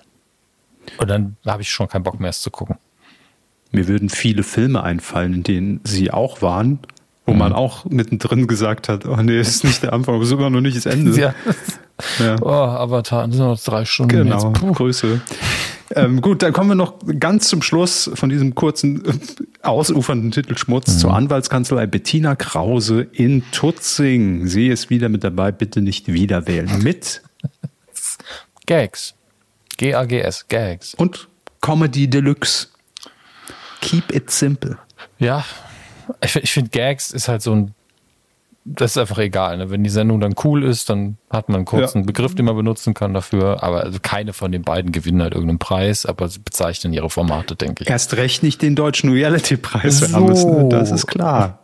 Und dann habe ich schon keinen Bock mehr, es zu gucken. Mir würden viele Filme einfallen, in denen sie auch waren, wo mhm. man auch mittendrin gesagt hat, oh nee, es ist nicht der Anfang, aber sogar noch nicht das Ende. Ja. ja. Oh, Avatar, das sind noch drei Stunden. Genau, jetzt. Ähm, gut, dann kommen wir noch ganz zum Schluss von diesem kurzen, äh, ausufernden Titelschmutz mhm. zur Anwaltskanzlei Bettina Krause in Tutzing. Sie ist wieder mit dabei, bitte nicht wieder wählen. Mit Gags. G-A-G-S, Gags. Und Comedy Deluxe. Keep it simple. Ja, ich, ich finde Gags ist halt so ein das ist einfach egal. Ne? Wenn die Sendung dann cool ist, dann hat man einen kurzen ja. Begriff, den man benutzen kann dafür. Aber also keine von den beiden gewinnen halt irgendeinen Preis, aber sie bezeichnen ihre Formate, denke ich. Erst recht nicht den deutschen Reality-Preis so. haben müssen. Das ist klar.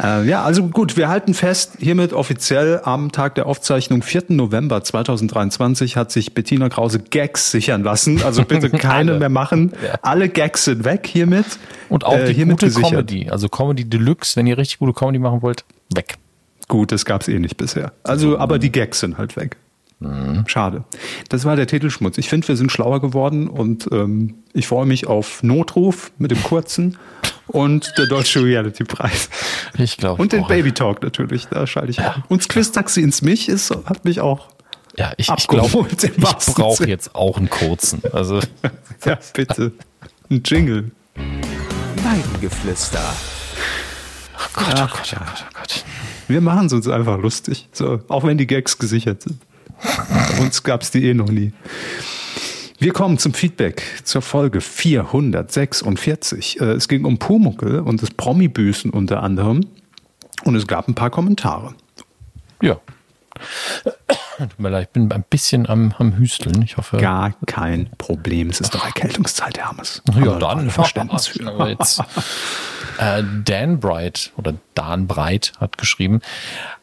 Äh, ja, also gut, wir halten fest, hiermit offiziell am Tag der Aufzeichnung, 4. November 2023, hat sich Bettina Krause Gags sichern lassen. Also bitte keine mehr machen. Ja. Alle Gags sind weg hiermit. Und auch äh, die gute gesichert. Comedy, also Comedy Deluxe, wenn ihr richtig gute Comedy machen wollt, weg. Gut, das gab es eh nicht bisher. Also, aber die Gags sind halt weg. Mhm. Schade. Das war der Titelschmutz. Ich finde, wir sind schlauer geworden und ähm, ich freue mich auf Notruf mit dem kurzen und der Deutsche Reality Preis. Ich glaube. Und den Baby Talk natürlich, da schalte ich ja. auch. Und das Quiz-Taxi ins Mich ist, hat mich auch. Ja, ich, ich glaube, ich brauche jetzt auch einen kurzen. Also. ja, bitte. Ein Jingle. Weidengeflüster. Oh Gott, oh Gott, oh Gott, oh Gott. Wir machen es uns einfach lustig. So, auch wenn die Gags gesichert sind. Bei uns gab es die eh noch nie. Wir kommen zum Feedback zur Folge 446. Äh, es ging um Pumuckel und das Promi-Büßen unter anderem. Und es gab ein paar Kommentare. Ja. Tut mir leid, ich bin ein bisschen am, am Hüsteln. Ich hoffe. Gar kein Problem. Es ist doch Erkältungszeit, Hermes. Ja, dann Verständnis für. Jetzt, äh, Dan Bright oder Dan Breit hat geschrieben: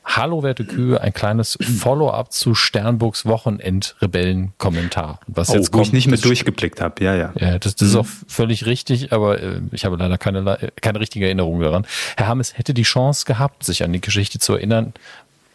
Hallo, werte Kühe, ein kleines Follow-up zu Sternburgs Wochenend-Rebellen-Kommentar. Was oh, jetzt kommt, wo ich nicht mit durchgeblickt habe, ja, ja. Ja, das, das ist auch völlig richtig, aber äh, ich habe leider keine, keine richtige Erinnerung daran. Herr Hammes hätte die Chance gehabt, sich an die Geschichte zu erinnern.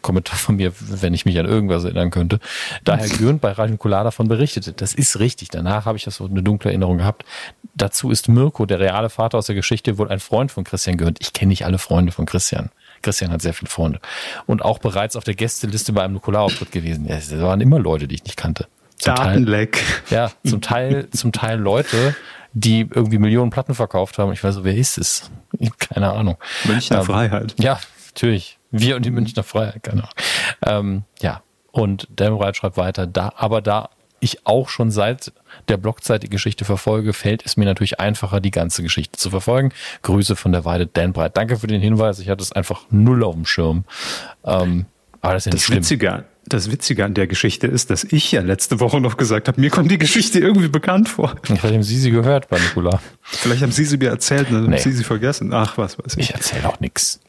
Kommentar von mir, wenn ich mich an irgendwas erinnern könnte. Da Herr Gürnt bei Radio Nukular davon berichtete. Das ist richtig. Danach habe ich das so eine dunkle Erinnerung gehabt. Dazu ist Mirko, der reale Vater aus der Geschichte, wohl ein Freund von Christian Gürnt. Ich kenne nicht alle Freunde von Christian. Christian hat sehr viele Freunde. Und auch bereits auf der Gästeliste bei einem Nukularauftritt gewesen. Es waren immer Leute, die ich nicht kannte. Zum Datenleck. Teil, ja, zum Teil, zum Teil Leute, die irgendwie Millionen Platten verkauft haben. Ich weiß so, wer ist es? Keine Ahnung. Münchner ähm, Freiheit. Ja, natürlich. Wir und die Münchner Freiheit, genau. Ähm, ja, und Demreit schreibt weiter, da, aber da ich auch schon seit der Blogzeit die Geschichte verfolge, fällt es mir natürlich einfacher, die ganze Geschichte zu verfolgen. Grüße von der Weide Dan Breit. Danke für den Hinweis. Ich hatte es einfach null auf dem Schirm. Ähm, aber das ist ja nicht das schlimm. Witzige, das Witzige an der Geschichte ist, dass ich ja letzte Woche noch gesagt habe, mir kommt die Geschichte irgendwie bekannt vor. Vielleicht haben Sie sie gehört bei Nikola. Vielleicht haben Sie sie mir erzählt und dann nee. haben Sie sie vergessen. Ach, was weiß ich. Ich erzähle auch nichts.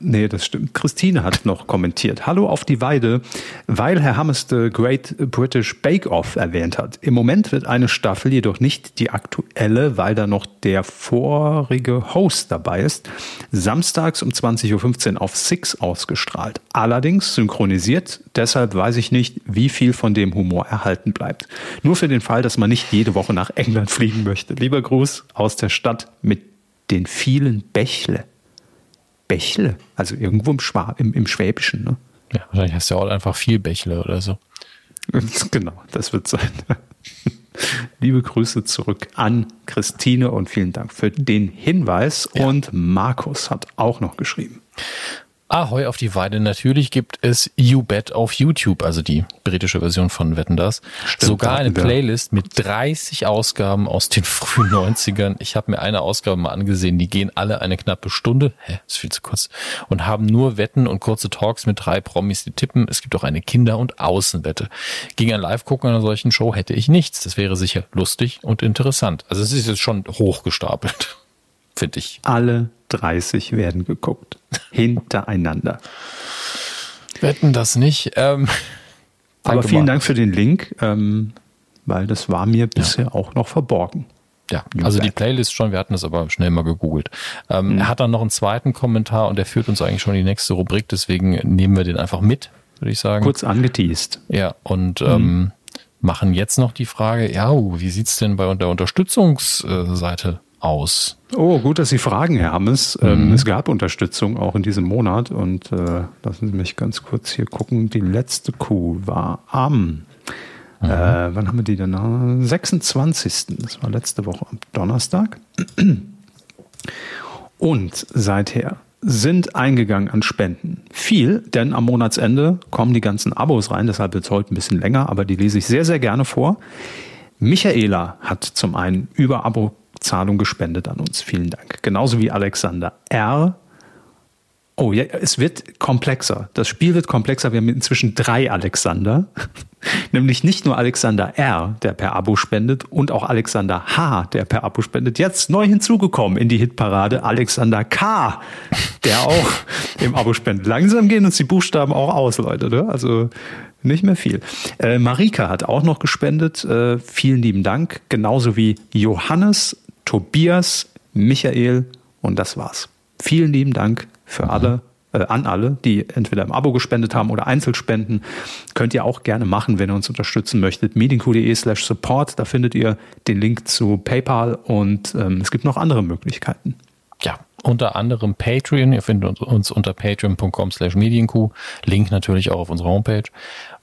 Nee, das stimmt. Christine hat noch kommentiert. Hallo auf die Weide, weil Herr Hammes The Great British Bake Off erwähnt hat. Im Moment wird eine Staffel jedoch nicht die aktuelle, weil da noch der vorige Host dabei ist. Samstags um 20.15 Uhr auf Six ausgestrahlt. Allerdings synchronisiert, deshalb weiß ich nicht, wie viel von dem Humor erhalten bleibt. Nur für den Fall, dass man nicht jede Woche nach England fliegen möchte. Lieber Gruß aus der Stadt mit den vielen Bächle. Bächle, also irgendwo im, Schwab, im, im Schwäbischen. Ne? Ja, wahrscheinlich hast du auch einfach viel Bächle oder so. Genau, das wird sein. Liebe Grüße zurück an Christine und vielen Dank für den Hinweis. Ja. Und Markus hat auch noch geschrieben. Ahoi auf die Weide. Natürlich gibt es You Bet auf YouTube, also die britische Version von Wetten das. Stimmt, Sogar eine Playlist mit 30 Ausgaben aus den frühen 90ern. Ich habe mir eine Ausgabe mal angesehen, die gehen alle eine knappe Stunde. Hä, ist viel zu kurz. Und haben nur Wetten und kurze Talks mit drei Promis, die tippen. Es gibt auch eine Kinder- und Außenwette. Gegen ein Live-Gucken einer solchen Show hätte ich nichts. Das wäre sicher lustig und interessant. Also es ist jetzt schon hochgestapelt, finde ich. Alle 30 werden geguckt. Hintereinander. Wetten das nicht. Ähm, Aber vielen mal. Dank für den Link, ähm, weil das war mir bisher ja. auch noch verborgen. Ja, also die Playlist schon, wir hatten das aber schnell mal gegoogelt. Ähm, mhm. Er hat dann noch einen zweiten Kommentar und der führt uns eigentlich schon in die nächste Rubrik, deswegen nehmen wir den einfach mit, würde ich sagen. Kurz angeteased. Ja, und mhm. ähm, machen jetzt noch die Frage, ja, wie sieht's denn bei der Unterstützungsseite aus? Oh, gut, dass Sie fragen, Herr Hammes. Ähm, mhm. Es gab Unterstützung auch in diesem Monat und äh, lassen Sie mich ganz kurz hier gucken. Die letzte Kuh war am, mhm. äh, wann haben wir die denn? 26. Das war letzte Woche am Donnerstag. Und seither sind eingegangen an Spenden. Viel, denn am Monatsende kommen die ganzen Abos rein, deshalb wird es heute ein bisschen länger, aber die lese ich sehr, sehr gerne vor. Michaela hat zum einen über Abo Zahlung gespendet an uns. Vielen Dank. Genauso wie Alexander R. Oh ja, es wird komplexer. Das Spiel wird komplexer. Wir haben inzwischen drei Alexander. Nämlich nicht nur Alexander R., der per Abo spendet, und auch Alexander H., der per Abo spendet. Jetzt neu hinzugekommen in die Hitparade Alexander K., der auch im Abo spendet. Langsam gehen uns die Buchstaben auch aus, Leute. Ne? Also nicht mehr viel. Äh, Marika hat auch noch gespendet. Äh, vielen lieben Dank. Genauso wie Johannes Tobias, Michael und das war's. Vielen lieben Dank für alle, äh, an alle, die entweder im Abo gespendet haben oder Einzelspenden. Könnt ihr auch gerne machen, wenn ihr uns unterstützen möchtet. medienq.de slash support, da findet ihr den Link zu PayPal und ähm, es gibt noch andere Möglichkeiten. Ja, unter anderem Patreon. Ihr findet uns unter patreon.com slash medienq. Link natürlich auch auf unserer Homepage.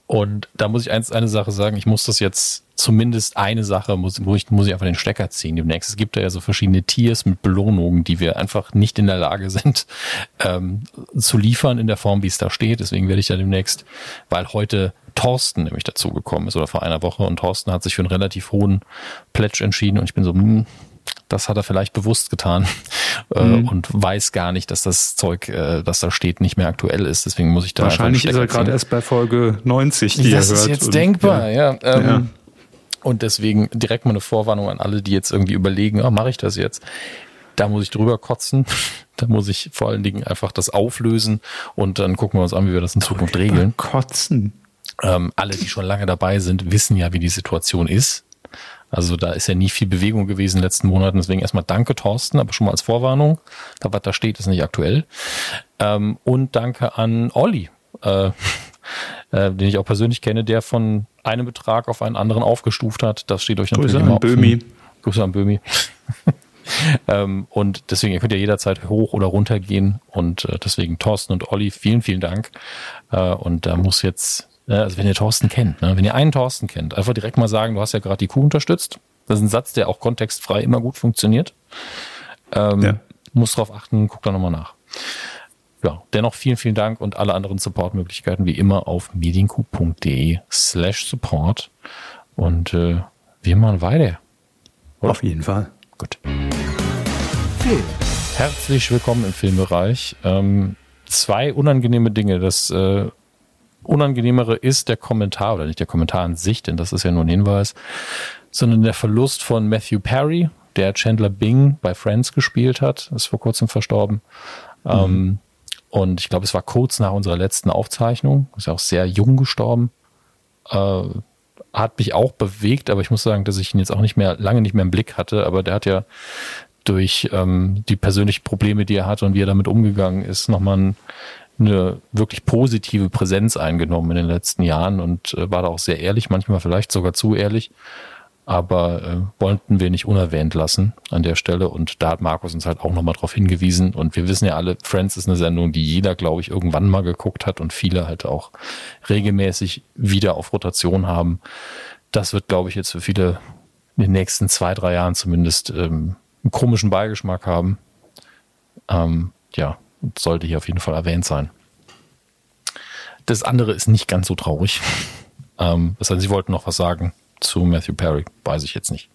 Und da muss ich eins, eine Sache sagen, ich muss das jetzt zumindest eine Sache, muss, muss, ich, muss ich einfach den Stecker ziehen demnächst. Es gibt da ja so verschiedene Tiers mit Belohnungen, die wir einfach nicht in der Lage sind ähm, zu liefern in der Form, wie es da steht. Deswegen werde ich da demnächst, weil heute Thorsten nämlich dazugekommen ist oder vor einer Woche und Thorsten hat sich für einen relativ hohen Pledge entschieden und ich bin so, hm, das hat er vielleicht bewusst getan äh, mhm. und weiß gar nicht, dass das Zeug, äh, das da steht, nicht mehr aktuell ist. Deswegen muss ich da. Wahrscheinlich ist er gerade erst bei Folge 90, die das er hört. Das ist jetzt und, denkbar, ja. ja, ähm, ja. Und deswegen direkt mal eine Vorwarnung an alle, die jetzt irgendwie überlegen, oh, mache ich das jetzt? Da muss ich drüber kotzen. Da muss ich vor allen Dingen einfach das auflösen und dann gucken wir uns an, wie wir das in Zukunft regeln. Kotzen. Ähm, alle, die schon lange dabei sind, wissen ja, wie die Situation ist. Also da ist ja nie viel Bewegung gewesen in den letzten Monaten. Deswegen erstmal danke, Thorsten, aber schon mal als Vorwarnung. Da, was da steht, ist nicht aktuell. Ähm, und danke an Olli, äh, äh, den ich auch persönlich kenne, der von einem Betrag auf einen anderen aufgestuft hat. Das steht euch natürlich Grüße an Bömi. Grüße an Bömi. ähm, und deswegen, ihr könnt ja jederzeit hoch oder runter gehen. Und äh, deswegen Thorsten und Olli, vielen, vielen Dank. Äh, und da muss jetzt also wenn ihr Thorsten kennt, ne? wenn ihr einen Thorsten kennt, einfach direkt mal sagen, du hast ja gerade die Kuh unterstützt. Das ist ein Satz, der auch kontextfrei immer gut funktioniert. Ähm, ja. Muss drauf achten, guck da nochmal nach. Ja, dennoch vielen, vielen Dank und alle anderen Supportmöglichkeiten wie immer auf medienku.de slash support. Und äh, wir machen weiter. Oder? Auf jeden Fall. Gut. Film. Herzlich willkommen im Filmbereich. Ähm, zwei unangenehme Dinge. Das äh, unangenehmere ist der Kommentar oder nicht der Kommentar an sich, denn das ist ja nur ein Hinweis, sondern der Verlust von Matthew Perry, der Chandler Bing bei Friends gespielt hat, ist vor kurzem verstorben. Mhm. Ähm, und ich glaube, es war kurz nach unserer letzten Aufzeichnung, ist ja auch sehr jung gestorben. Äh, hat mich auch bewegt, aber ich muss sagen, dass ich ihn jetzt auch nicht mehr, lange nicht mehr im Blick hatte, aber der hat ja durch ähm, die persönlichen Probleme, die er hatte und wie er damit umgegangen ist, nochmal ein eine wirklich positive Präsenz eingenommen in den letzten Jahren und äh, war da auch sehr ehrlich, manchmal vielleicht sogar zu ehrlich. Aber äh, wollten wir nicht unerwähnt lassen an der Stelle. Und da hat Markus uns halt auch nochmal drauf hingewiesen. Und wir wissen ja alle, Friends ist eine Sendung, die jeder, glaube ich, irgendwann mal geguckt hat und viele halt auch regelmäßig wieder auf Rotation haben. Das wird, glaube ich, jetzt für viele in den nächsten zwei, drei Jahren zumindest ähm, einen komischen Beigeschmack haben. Ähm, ja, sollte hier auf jeden Fall erwähnt sein. Das andere ist nicht ganz so traurig. Ähm, das heißt, Sie wollten noch was sagen zu Matthew Perry. Weiß ich jetzt nicht.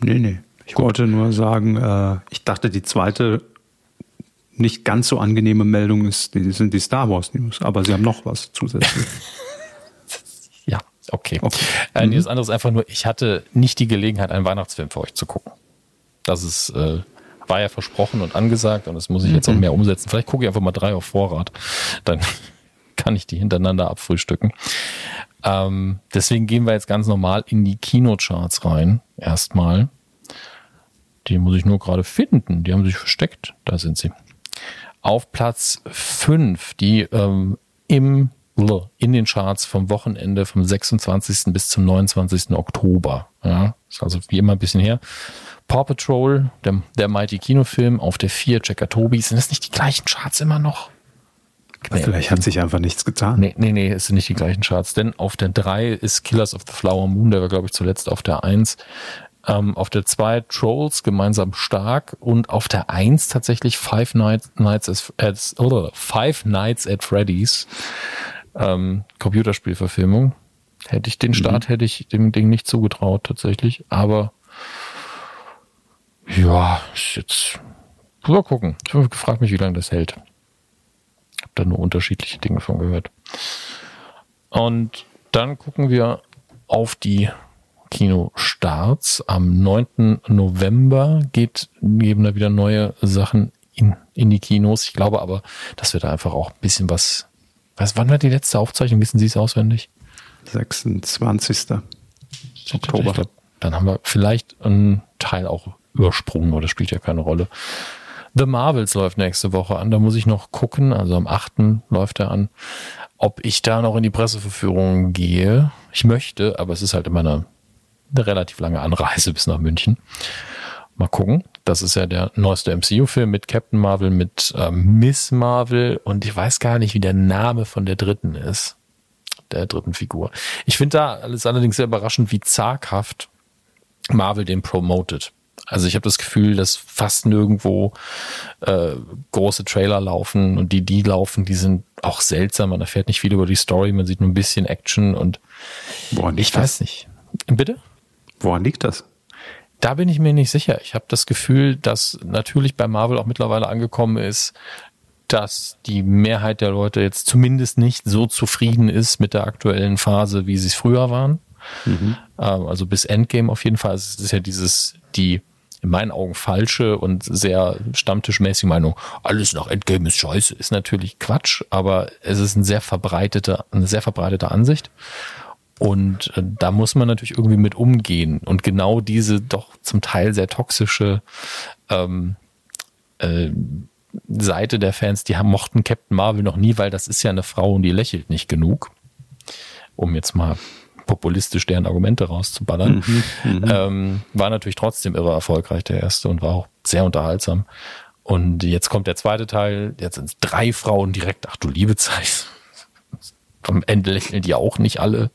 Nee, nee. Ich Gut. wollte nur sagen, äh, ich dachte, die zweite nicht ganz so angenehme Meldung ist, die sind die Star Wars News, aber sie haben noch was zusätzlich. ja, okay. okay. Äh, mhm. Das andere ist einfach nur, ich hatte nicht die Gelegenheit, einen Weihnachtsfilm für euch zu gucken. Das ist, äh, war ja versprochen und angesagt und das muss ich jetzt auch mhm. mehr umsetzen. Vielleicht gucke ich einfach mal drei auf Vorrat. Dann kann ich die hintereinander abfrühstücken. Ähm, deswegen gehen wir jetzt ganz normal in die Kinocharts rein. Erstmal. Die muss ich nur gerade finden. Die haben sich versteckt. Da sind sie. Auf Platz 5, die ähm, im in den Charts vom Wochenende vom 26. bis zum 29. Oktober. Ja, ist also wie immer ein bisschen her. Paw Patrol, der, der Mighty Kinofilm, auf der 4 Checker Tobi. Sind das nicht die gleichen Charts immer noch? Nee, Vielleicht hat sich einfach nichts getan. Nee, nee, nee, es sind nicht die gleichen Charts. Denn auf der 3 ist Killers of the Flower Moon, der war, glaube ich, zuletzt auf der 1. Ähm, auf der 2 Trolls gemeinsam stark und auf der 1 tatsächlich Five Nights, Nights at, oder Five Nights at Freddy's ähm, Computerspielverfilmung. Hätte ich den mhm. Start, mhm. hätte ich dem Ding nicht zugetraut tatsächlich. Aber ja, ist jetzt mal gucken. Ich habe gefragt mich, wie lange das hält. Hab da nur unterschiedliche Dinge von gehört. Und dann gucken wir auf die Kinostarts. Am 9. November geht, geben da wieder neue Sachen in, in die Kinos. Ich glaube aber, dass wir da einfach auch ein bisschen was. Was, wann war die letzte Aufzeichnung? Wissen Sie es auswendig? 26. Oktober. Dann haben wir vielleicht einen Teil auch übersprungen, aber das spielt ja keine Rolle. The Marvels läuft nächste Woche an. Da muss ich noch gucken. Also am 8. läuft er an, ob ich da noch in die Presseverführung gehe. Ich möchte, aber es ist halt immer eine eine relativ lange Anreise bis nach München. Mal gucken. Das ist ja der neueste MCU-Film mit Captain Marvel, mit ähm, Miss Marvel und ich weiß gar nicht, wie der Name von der dritten ist. Der dritten Figur. Ich finde da alles allerdings sehr überraschend, wie zaghaft Marvel den promotet. Also ich habe das Gefühl, dass fast nirgendwo äh, große Trailer laufen und die, die laufen, die sind auch seltsam. Man erfährt nicht viel über die Story, man sieht nur ein bisschen Action und Boah, ich weiß nicht. Bitte? Woran liegt das? Da bin ich mir nicht sicher. Ich habe das Gefühl, dass natürlich bei Marvel auch mittlerweile angekommen ist, dass die Mehrheit der Leute jetzt zumindest nicht so zufrieden ist mit der aktuellen Phase, wie sie es früher waren. Mhm. Ähm, also bis Endgame auf jeden Fall. Es ist ja dieses, die in meinen Augen falsche und sehr stammtischmäßige Meinung, alles nach Endgame ist scheiße, ist natürlich Quatsch, aber es ist eine sehr verbreitete, eine sehr verbreitete Ansicht. Und äh, da muss man natürlich irgendwie mit umgehen. Und genau diese doch zum Teil sehr toxische ähm, äh, Seite der Fans, die haben, mochten Captain Marvel noch nie, weil das ist ja eine Frau und die lächelt nicht genug. Um jetzt mal populistisch deren Argumente rauszuballern. Mhm, mhm. ähm, war natürlich trotzdem irre erfolgreich, der erste, und war auch sehr unterhaltsam. Und jetzt kommt der zweite Teil, jetzt sind es drei Frauen direkt, ach du liebe Zeit am Ende lächeln die auch nicht alle.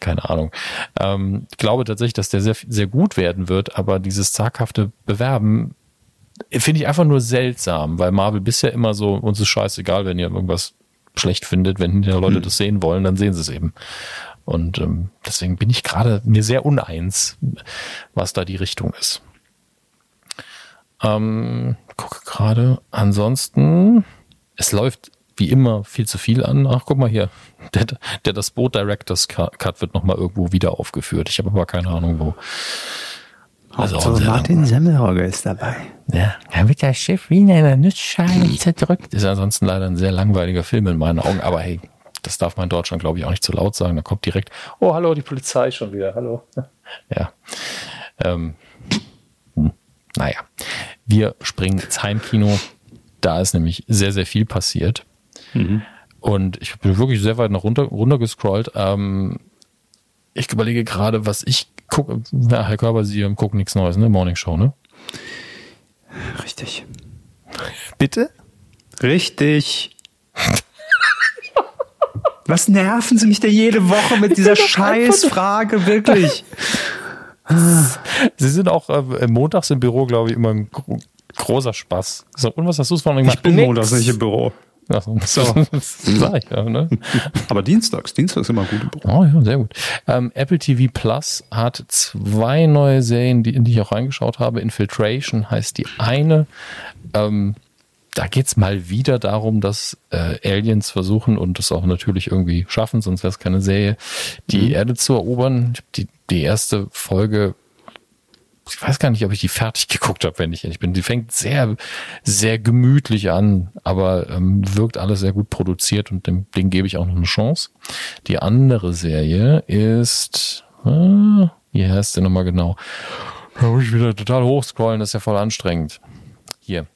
Keine Ahnung. Ähm, ich glaube tatsächlich, dass der sehr, sehr gut werden wird, aber dieses zaghafte Bewerben finde ich einfach nur seltsam, weil Marvel bisher immer so, uns ist scheißegal, wenn ihr irgendwas schlecht findet, wenn die Leute hm. das sehen wollen, dann sehen sie es eben. Und ähm, deswegen bin ich gerade mir sehr uneins, was da die Richtung ist. Ähm, gucke gerade. Ansonsten, es läuft wie immer viel zu viel an. Ach, guck mal hier. Der, der das Boot Directors Cut wird nochmal irgendwo wieder aufgeführt. Ich habe aber keine Ahnung wo. Also so, Martin Semmelrogge ist dabei. Ja, da wird das Schiff wie in einer Nussschale zerdrückt. Ist ansonsten leider ein sehr langweiliger Film in meinen Augen, aber hey, das darf man in Deutschland, glaube ich, auch nicht zu laut sagen. Da kommt direkt, oh, hallo, die Polizei schon wieder, hallo. Ja. Ähm, hm, naja, wir springen ins Heimkino. Da ist nämlich sehr, sehr viel passiert. Mhm. Und ich bin wirklich sehr weit nach runter, runter gescrollt. Ähm, ich überlege gerade, was ich gucke. Ja, Herr Körber, Sie gucken nichts Neues, ne? Morning Show, ne? Richtig. Bitte? Richtig. Was nerven Sie mich da jede Woche mit dieser Scheißfrage, wirklich? Sie sind auch äh, montags im Büro, glaube ich, immer ein großer Spaß. So, und was hast du von Ich bin montags nicht im Büro. Ach so, so. das sag ich ja, ne? Aber dienstags, dienstags immer gut. Oh ja, sehr gut. Ähm, Apple TV Plus hat zwei neue Serien, die, in die ich auch reingeschaut habe. Infiltration heißt die eine. Ähm, da geht's mal wieder darum, dass äh, Aliens versuchen und das auch natürlich irgendwie schaffen, sonst wäre es keine Serie, die mhm. Erde zu erobern. Die, die erste Folge, ich weiß gar nicht, ob ich die fertig geguckt habe, wenn ich ehrlich bin. Die fängt sehr, sehr gemütlich an, aber ähm, wirkt alles sehr gut produziert und dem Ding gebe ich auch noch eine Chance. Die andere Serie ist, äh, wie heißt der nochmal genau? Da muss ich wieder total hochscrollen, das ist ja voll anstrengend. Hier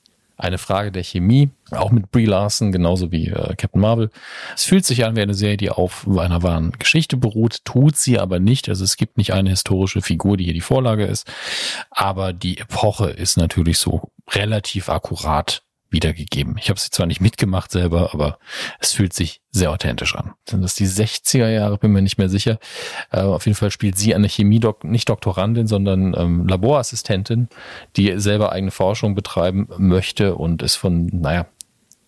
eine Frage der Chemie, auch mit Brie Larson, genauso wie äh, Captain Marvel. Es fühlt sich an wie eine Serie, die auf einer wahren Geschichte beruht, tut sie aber nicht. Also es gibt nicht eine historische Figur, die hier die Vorlage ist, aber die Epoche ist natürlich so relativ akkurat wiedergegeben. Ich habe sie zwar nicht mitgemacht selber, aber es fühlt sich sehr authentisch an. Sind das die 60er Jahre? Bin mir nicht mehr sicher. Äh, auf jeden Fall spielt sie eine Chemie, nicht Doktorandin, sondern ähm, Laborassistentin, die selber eigene Forschung betreiben möchte und ist von, naja,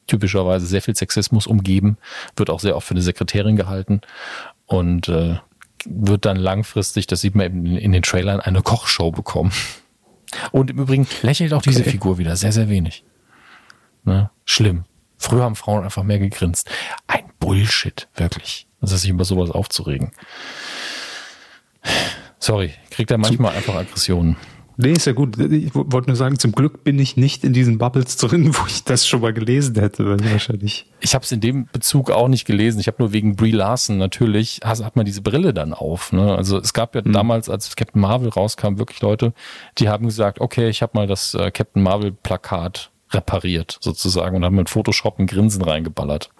typischerweise sehr viel Sexismus umgeben, wird auch sehr oft für eine Sekretärin gehalten und äh, wird dann langfristig, das sieht man eben in den Trailern, eine Kochshow bekommen. Und im Übrigen lächelt auch diese Figur wieder sehr, sehr wenig. Ne? Schlimm. Früher haben Frauen einfach mehr gegrinst. Ein Bullshit, wirklich. Also sich über sowas aufzuregen. Sorry, kriegt er manchmal einfach Aggressionen. Nee, ist ja gut. Ich wollte nur sagen, zum Glück bin ich nicht in diesen Bubbles drin, wo ich das schon mal gelesen hätte, wahrscheinlich. Ich habe es in dem Bezug auch nicht gelesen. Ich habe nur wegen Brie Larson natürlich, hat man diese Brille dann auf. Ne? Also es gab ja mhm. damals, als Captain Marvel rauskam, wirklich Leute, die haben gesagt, okay, ich habe mal das äh, Captain Marvel Plakat repariert, sozusagen, und haben mit Photoshop ein Grinsen reingeballert.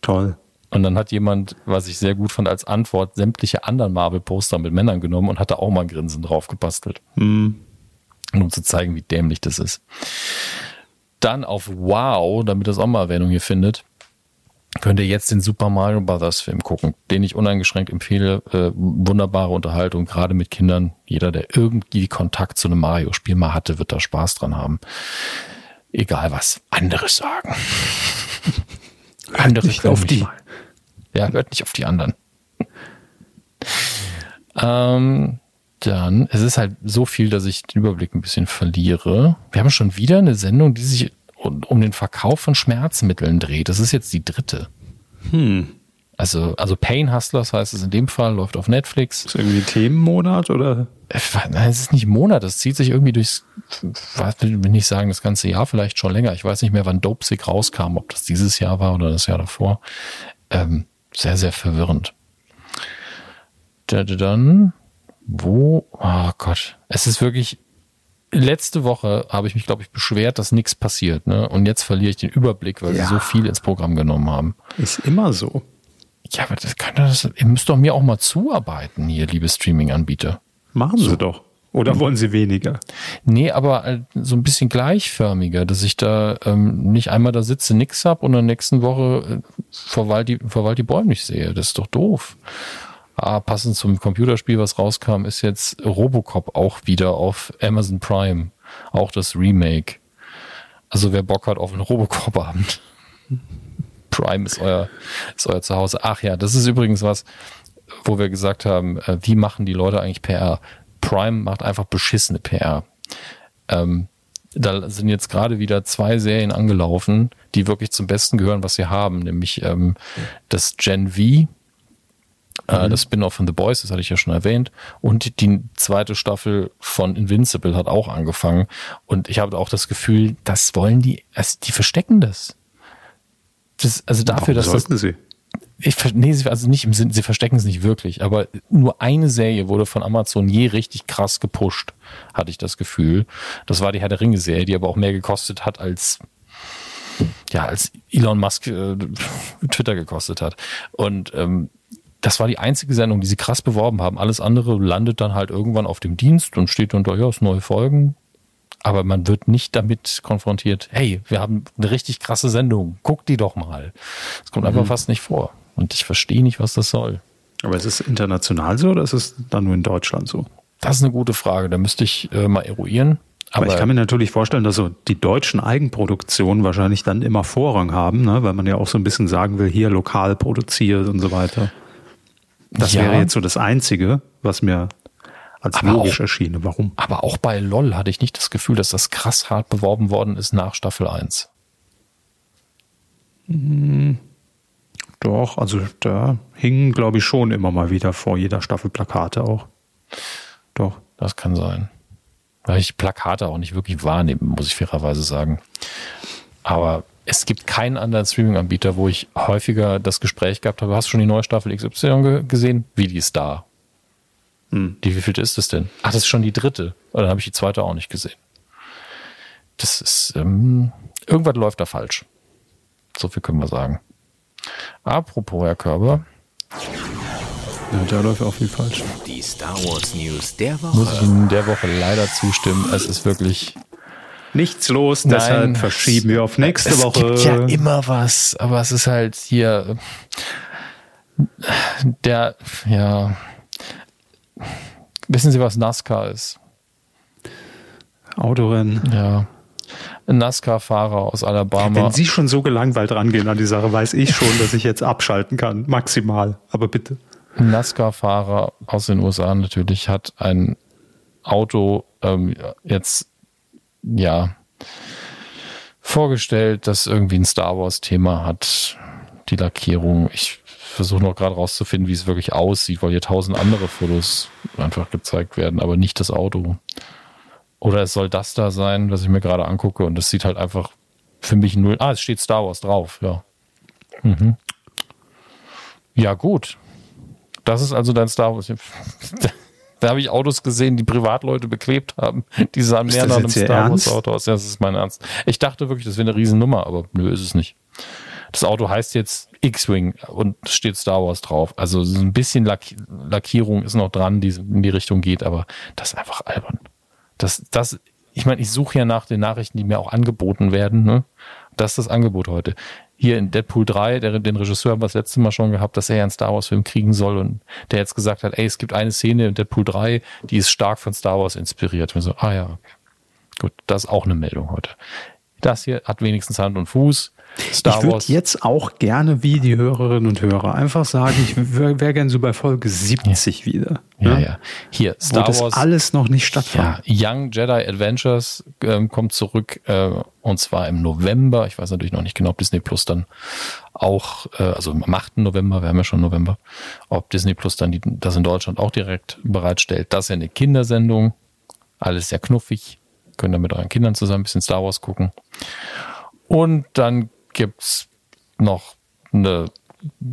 Toll. Und dann hat jemand, was ich sehr gut fand, als Antwort sämtliche anderen Marvel-Poster mit Männern genommen und hat da auch mal ein Grinsen drauf gebastelt. Mhm. Um zu zeigen, wie dämlich das ist. Dann auf Wow, damit das auch mal Erwähnung hier findet, könnt ihr jetzt den Super Mario Brothers Film gucken, den ich uneingeschränkt empfehle. Äh, wunderbare Unterhaltung, gerade mit Kindern. Jeder, der irgendwie Kontakt zu einem Mario-Spiel mal hatte, wird da Spaß dran haben. Egal was anderes sagen. andere nicht auf die. Ja, hört nicht auf die anderen. ähm, dann, es ist halt so viel, dass ich den Überblick ein bisschen verliere. Wir haben schon wieder eine Sendung, die sich um den Verkauf von Schmerzmitteln dreht. Das ist jetzt die dritte. Hm. Also, also Pain Hustlers heißt es in dem Fall, läuft auf Netflix. Ist irgendwie Themenmonat oder? Nein, es ist nicht Monat, es zieht sich irgendwie durchs, will nicht sagen, das ganze Jahr vielleicht schon länger. Ich weiß nicht mehr, wann Dope Sick rauskam, ob das dieses Jahr war oder das Jahr davor. Ähm, sehr, sehr verwirrend. Dann, wo, oh Gott, es ist wirklich letzte Woche habe ich mich, glaube ich, beschwert, dass nichts passiert. Ne? Und jetzt verliere ich den Überblick, weil ja. sie so viel ins Programm genommen haben. Ist immer so. Ja, aber das kann das, ihr müsst doch mir auch mal zuarbeiten hier, liebe Streaming-Anbieter. Machen so. sie doch. Oder wollen sie weniger? Nee, aber so ein bisschen gleichförmiger, dass ich da ähm, nicht einmal da sitze, nix hab und in der nächsten Woche äh, verwalt die, verwalt die Bäume nicht sehe. Das ist doch doof. Ah, passend zum Computerspiel, was rauskam, ist jetzt Robocop auch wieder auf Amazon Prime. Auch das Remake. Also wer Bock hat auf einen Robocop-Abend. Prime ist euer, ist euer Zuhause. Ach ja, das ist übrigens was, wo wir gesagt haben, äh, wie machen die Leute eigentlich PR? Prime macht einfach beschissene PR. Ähm, da sind jetzt gerade wieder zwei Serien angelaufen, die wirklich zum Besten gehören, was sie haben, nämlich ähm, das Gen V, mhm. Das Spin-off von The Boys, das hatte ich ja schon erwähnt. Und die zweite Staffel von Invincible hat auch angefangen. Und ich habe auch das Gefühl, das wollen die, also die verstecken das. das also dafür, Warum dass sollten das, sie? Ich, nee, also nicht im Sinn, sie verstecken es nicht wirklich, aber nur eine Serie wurde von Amazon je richtig krass gepusht, hatte ich das Gefühl. Das war die Herr der Ringe-Serie, die aber auch mehr gekostet hat als ja, als Elon Musk äh, Twitter gekostet hat. Und ähm, das war die einzige Sendung, die sie krass beworben haben. Alles andere landet dann halt irgendwann auf dem Dienst und steht unter, ja, es neue Folgen. Aber man wird nicht damit konfrontiert, hey, wir haben eine richtig krasse Sendung, guck die doch mal. Das kommt mhm. einfach fast nicht vor. Und ich verstehe nicht, was das soll. Aber ist es international so oder ist es dann nur in Deutschland so? Das ist eine gute Frage. Da müsste ich äh, mal eruieren. Aber, aber ich kann mir natürlich vorstellen, dass so die deutschen Eigenproduktionen wahrscheinlich dann immer Vorrang haben, ne? weil man ja auch so ein bisschen sagen will, hier lokal produziert und so weiter. Das ja. wäre jetzt so das Einzige, was mir als aber logisch auch, erschiene. Warum? Aber auch bei LOL hatte ich nicht das Gefühl, dass das krass hart beworben worden ist nach Staffel 1. Hm, doch, also da hingen, glaube ich, schon immer mal wieder vor jeder Staffel Plakate auch. Doch. Das kann sein. Weil ich Plakate auch nicht wirklich wahrnehme, muss ich fairerweise sagen. Aber es gibt keinen anderen Streaming-Anbieter, wo ich häufiger das Gespräch gehabt habe, hast du schon die neue Staffel XY gesehen? Wie die ist da. Hm. Die, wie viel ist das denn? Ach, das ist schon die dritte. Oder dann habe ich die zweite auch nicht gesehen. Das ist, ähm, irgendwas läuft da falsch. So viel können wir sagen. Apropos, Herr Körber. Ja, da läuft auch viel falsch. Die Star Wars News der Woche. Muss ich Ihnen der Woche leider zustimmen. Es ist wirklich nichts los, Nein, deshalb verschieben wir auf nächste es Woche. Es gibt ja immer was, aber es ist halt hier der, ja, wissen Sie, was NASCAR ist? Autorennen. Ja. Ein NASCAR-Fahrer aus Alabama. Wenn Sie schon so gelangweilt rangehen an die Sache, weiß ich schon, dass ich jetzt abschalten kann. Maximal. Aber bitte. Ein NASCAR-Fahrer aus den USA natürlich hat ein Auto ähm, jetzt ja vorgestellt, das irgendwie ein Star Wars-Thema hat. Die Lackierung. Ich versuche noch gerade rauszufinden, wie es wirklich aussieht, weil hier tausend andere Fotos einfach gezeigt werden, aber nicht das Auto. Oder es soll das da sein, was ich mir gerade angucke und es sieht halt einfach für mich null. Ah, es steht Star Wars drauf, ja. Mhm. Ja, gut. Das ist also dein Star Wars. Da habe ich Autos gesehen, die Privatleute beklebt haben. Die sahen mehr nach einem Star Wars Auto aus. Ja, das ist mein Ernst. Ich dachte wirklich, das wäre eine Riesennummer, aber nö, ist es nicht. Das Auto heißt jetzt X-Wing und steht Star Wars drauf. Also ein bisschen Lackierung ist noch dran, die in die Richtung geht, aber das ist einfach albern. Das, das, ich meine, ich suche ja nach den Nachrichten, die mir auch angeboten werden. Ne? Das ist das Angebot heute hier in Deadpool 3, der, den Regisseur haben wir das letzte Mal schon gehabt, dass er einen Star Wars Film kriegen soll und der jetzt gesagt hat, ey, es gibt eine Szene in Deadpool 3, die ist stark von Star Wars inspiriert. Und so, ah ja. Gut, das ist auch eine Meldung heute. Das hier hat wenigstens Hand und Fuß. Star ich würde jetzt auch gerne wie die Hörerinnen und Hörer einfach sagen, ich wäre wär gerne so bei Folge 70 ja. wieder. Ja, ja. Hier, Star Wo Wars. alles noch nicht stattfand. Ja, Young Jedi Adventures ähm, kommt zurück äh, und zwar im November. Ich weiß natürlich noch nicht genau, ob Disney Plus dann auch, äh, also am 8. November, wir haben ja schon November, ob Disney Plus dann die, das in Deutschland auch direkt bereitstellt. Das ist ja eine Kindersendung. Alles sehr knuffig. Können da mit euren Kindern zusammen ein bisschen Star Wars gucken. Und dann gibt's noch eine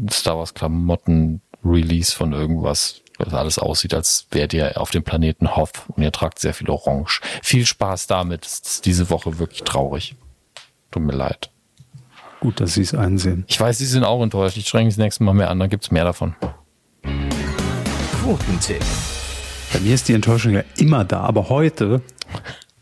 Star Wars Klamotten Release von irgendwas, was alles aussieht, als wärt ihr auf dem Planeten Hoth und ihr tragt sehr viel Orange. Viel Spaß damit. Es ist diese Woche wirklich traurig. Tut mir leid. Gut, dass Sie es einsehen. Ich weiß, Sie sind auch enttäuscht. Ich strenge das nächste Mal mehr an, dann gibt's mehr davon. Quotentipp. Bei mir ist die Enttäuschung ja immer da, aber heute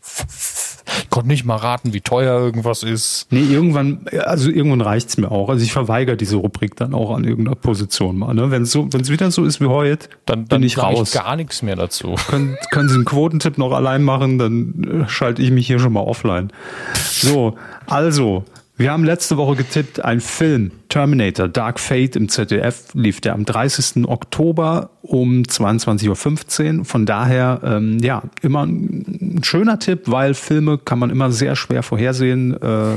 ich konnte nicht mal raten, wie teuer irgendwas ist. Nee, irgendwann, also irgendwann reicht's mir auch. Also ich verweigere diese Rubrik dann auch an irgendeiner Position mal. Ne? Wenn es so, wenn's wieder so ist wie heute, dann, dann bin ich raus. Ich gar nichts mehr dazu. Können, können Sie einen Quotentipp noch allein machen, dann äh, schalte ich mich hier schon mal offline. So, also, wir haben letzte Woche getippt, ein Film, Terminator, Dark Fate im ZDF, lief der am 30. Oktober um 22.15 Uhr. Von daher, ähm, ja, immer ein schöner Tipp, weil Filme kann man immer sehr schwer vorhersehen, äh,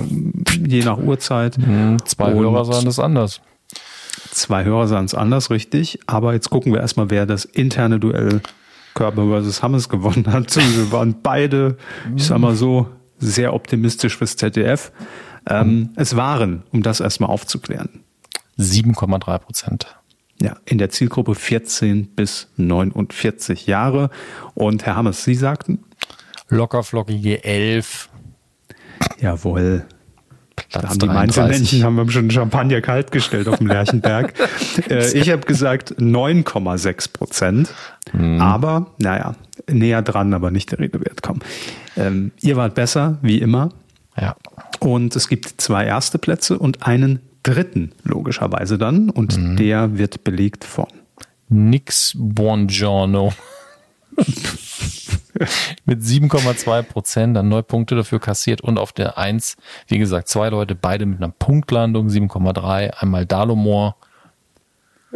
je nach Uhrzeit. Mhm, zwei Und Hörer sahen das anders. Zwei Hörer sahen es anders, richtig. Aber jetzt gucken wir erstmal, wer das interne Duell Körper vs. Hammes gewonnen hat. Wir waren beide, ich sag mal so, sehr optimistisch fürs ZDF. Ähm, es waren, um das erstmal aufzuklären. 7,3 Prozent. Ja, in der Zielgruppe 14 bis 49 Jahre. Und Herr Hammers, Sie sagten? Lockerflockige 11. Jawohl. Platz da haben die Mainzelmännchen haben wir schon Champagner kaltgestellt auf dem Lerchenberg. äh, ich habe gesagt 9,6 Prozent. Mhm. Aber, naja, näher dran, aber nicht der Rede wert. Komm. Ähm, ihr wart besser, wie immer. Ja. Und es gibt zwei erste Plätze und einen dritten, logischerweise dann. Und mhm. der wird belegt von Nix Buongiorno. mit 7,2 Prozent, dann neun Punkte dafür kassiert und auf der 1, wie gesagt, zwei Leute, beide mit einer Punktlandung, 7,3, einmal Dalomor.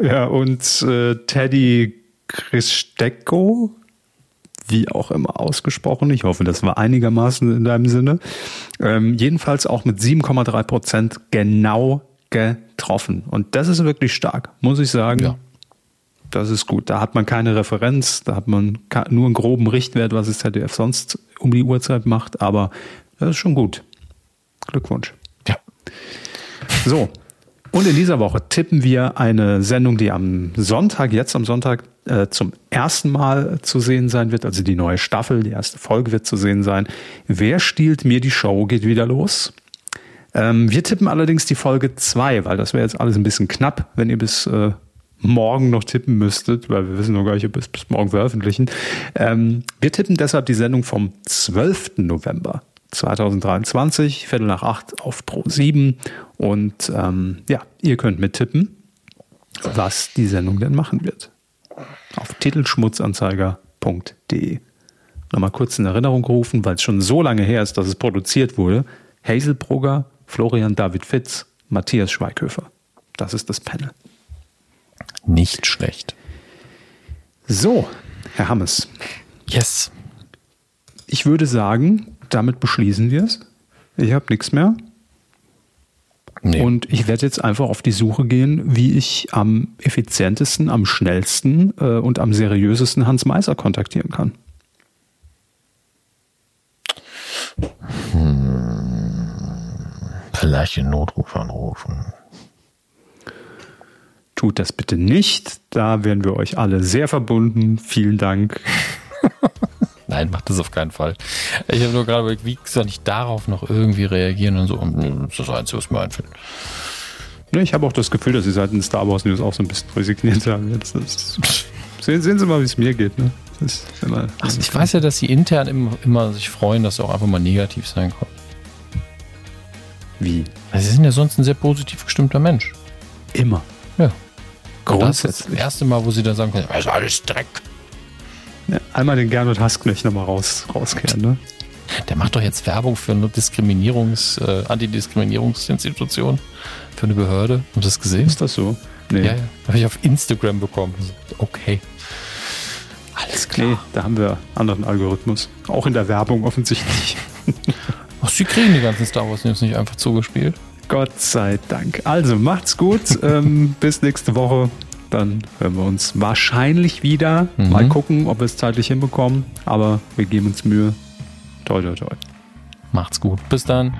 Ja, und äh, Teddy Christecko, wie auch immer ausgesprochen. Ich hoffe, das war einigermaßen in deinem Sinne. Ähm, jedenfalls auch mit 7,3 Prozent genau getroffen. Und das ist wirklich stark, muss ich sagen. Ja. Das ist gut. Da hat man keine Referenz, da hat man nur einen groben Richtwert, was das ZDF sonst um die Uhrzeit macht, aber das ist schon gut. Glückwunsch. Ja. So. Und in dieser Woche tippen wir eine Sendung, die am Sonntag, jetzt am Sonntag, äh, zum ersten Mal zu sehen sein wird. Also die neue Staffel, die erste Folge wird zu sehen sein. Wer stiehlt mir die Show? Geht wieder los. Ähm, wir tippen allerdings die Folge 2, weil das wäre jetzt alles ein bisschen knapp, wenn ihr bis äh, morgen noch tippen müsstet, weil wir wissen noch gar nicht, ob wir es bis morgen veröffentlichen. Ähm, wir tippen deshalb die Sendung vom 12. November 2023, Viertel nach acht auf Pro 7. Und ähm, ja, ihr könnt mittippen, was die Sendung denn machen wird. Auf titelschmutzanzeiger.de. Nochmal kurz in Erinnerung gerufen, weil es schon so lange her ist, dass es produziert wurde. Hazel Brugger, Florian David Fitz, Matthias Schweighöfer. Das ist das Panel. Nicht schlecht. So, Herr Hammes. Yes. Ich würde sagen, damit beschließen wir es. Ich habe nichts mehr. Nee. Und ich werde jetzt einfach auf die Suche gehen, wie ich am effizientesten, am schnellsten äh, und am seriösesten Hans Meiser kontaktieren kann. Hm, vielleicht den Notruf anrufen. Tut das bitte nicht. Da wären wir euch alle sehr verbunden. Vielen Dank. Nein, macht das auf keinen Fall. Ich habe nur gerade überlegt, wie soll ich darauf noch irgendwie reagieren und so. Das ist das Einzige, was mir einfällt. ich habe auch das Gefühl, dass Sie seit den Star Wars News auch so ein bisschen resigniert haben. Jetzt sehen, sehen, Sie mal, wie es mir geht. Ne? Immer, Ach, ich weiß ja, dass Sie intern immer, immer sich freuen, dass Sie auch einfach mal negativ sein können. Wie? Also Sie sind ja sonst ein sehr positiv gestimmter Mensch. Immer. Ja. Grundsätzlich. Das ist das erste Mal, wo sie dann sagen können, das ist alles Dreck. Ja, einmal den Gernot Hassknecht nochmal raus, rauskehren, ne? Der macht doch jetzt Werbung für eine Diskriminierungs-, äh, Antidiskriminierungsinstitution, für eine Behörde. Hast du das gesehen? Ist das so? Nee. Ja, ja. Habe ich auf Instagram bekommen. Okay. Alles klar. Nee, da haben wir anderen Algorithmus. Auch in der Werbung offensichtlich. Ach, sie kriegen die ganzen Star Wars News nicht einfach zugespielt. Gott sei Dank. Also macht's gut. ähm, bis nächste Woche. Dann hören wir uns wahrscheinlich wieder. Mhm. Mal gucken, ob wir es zeitlich hinbekommen. Aber wir geben uns Mühe. Toi, toi, toi. Macht's gut. Bis dann.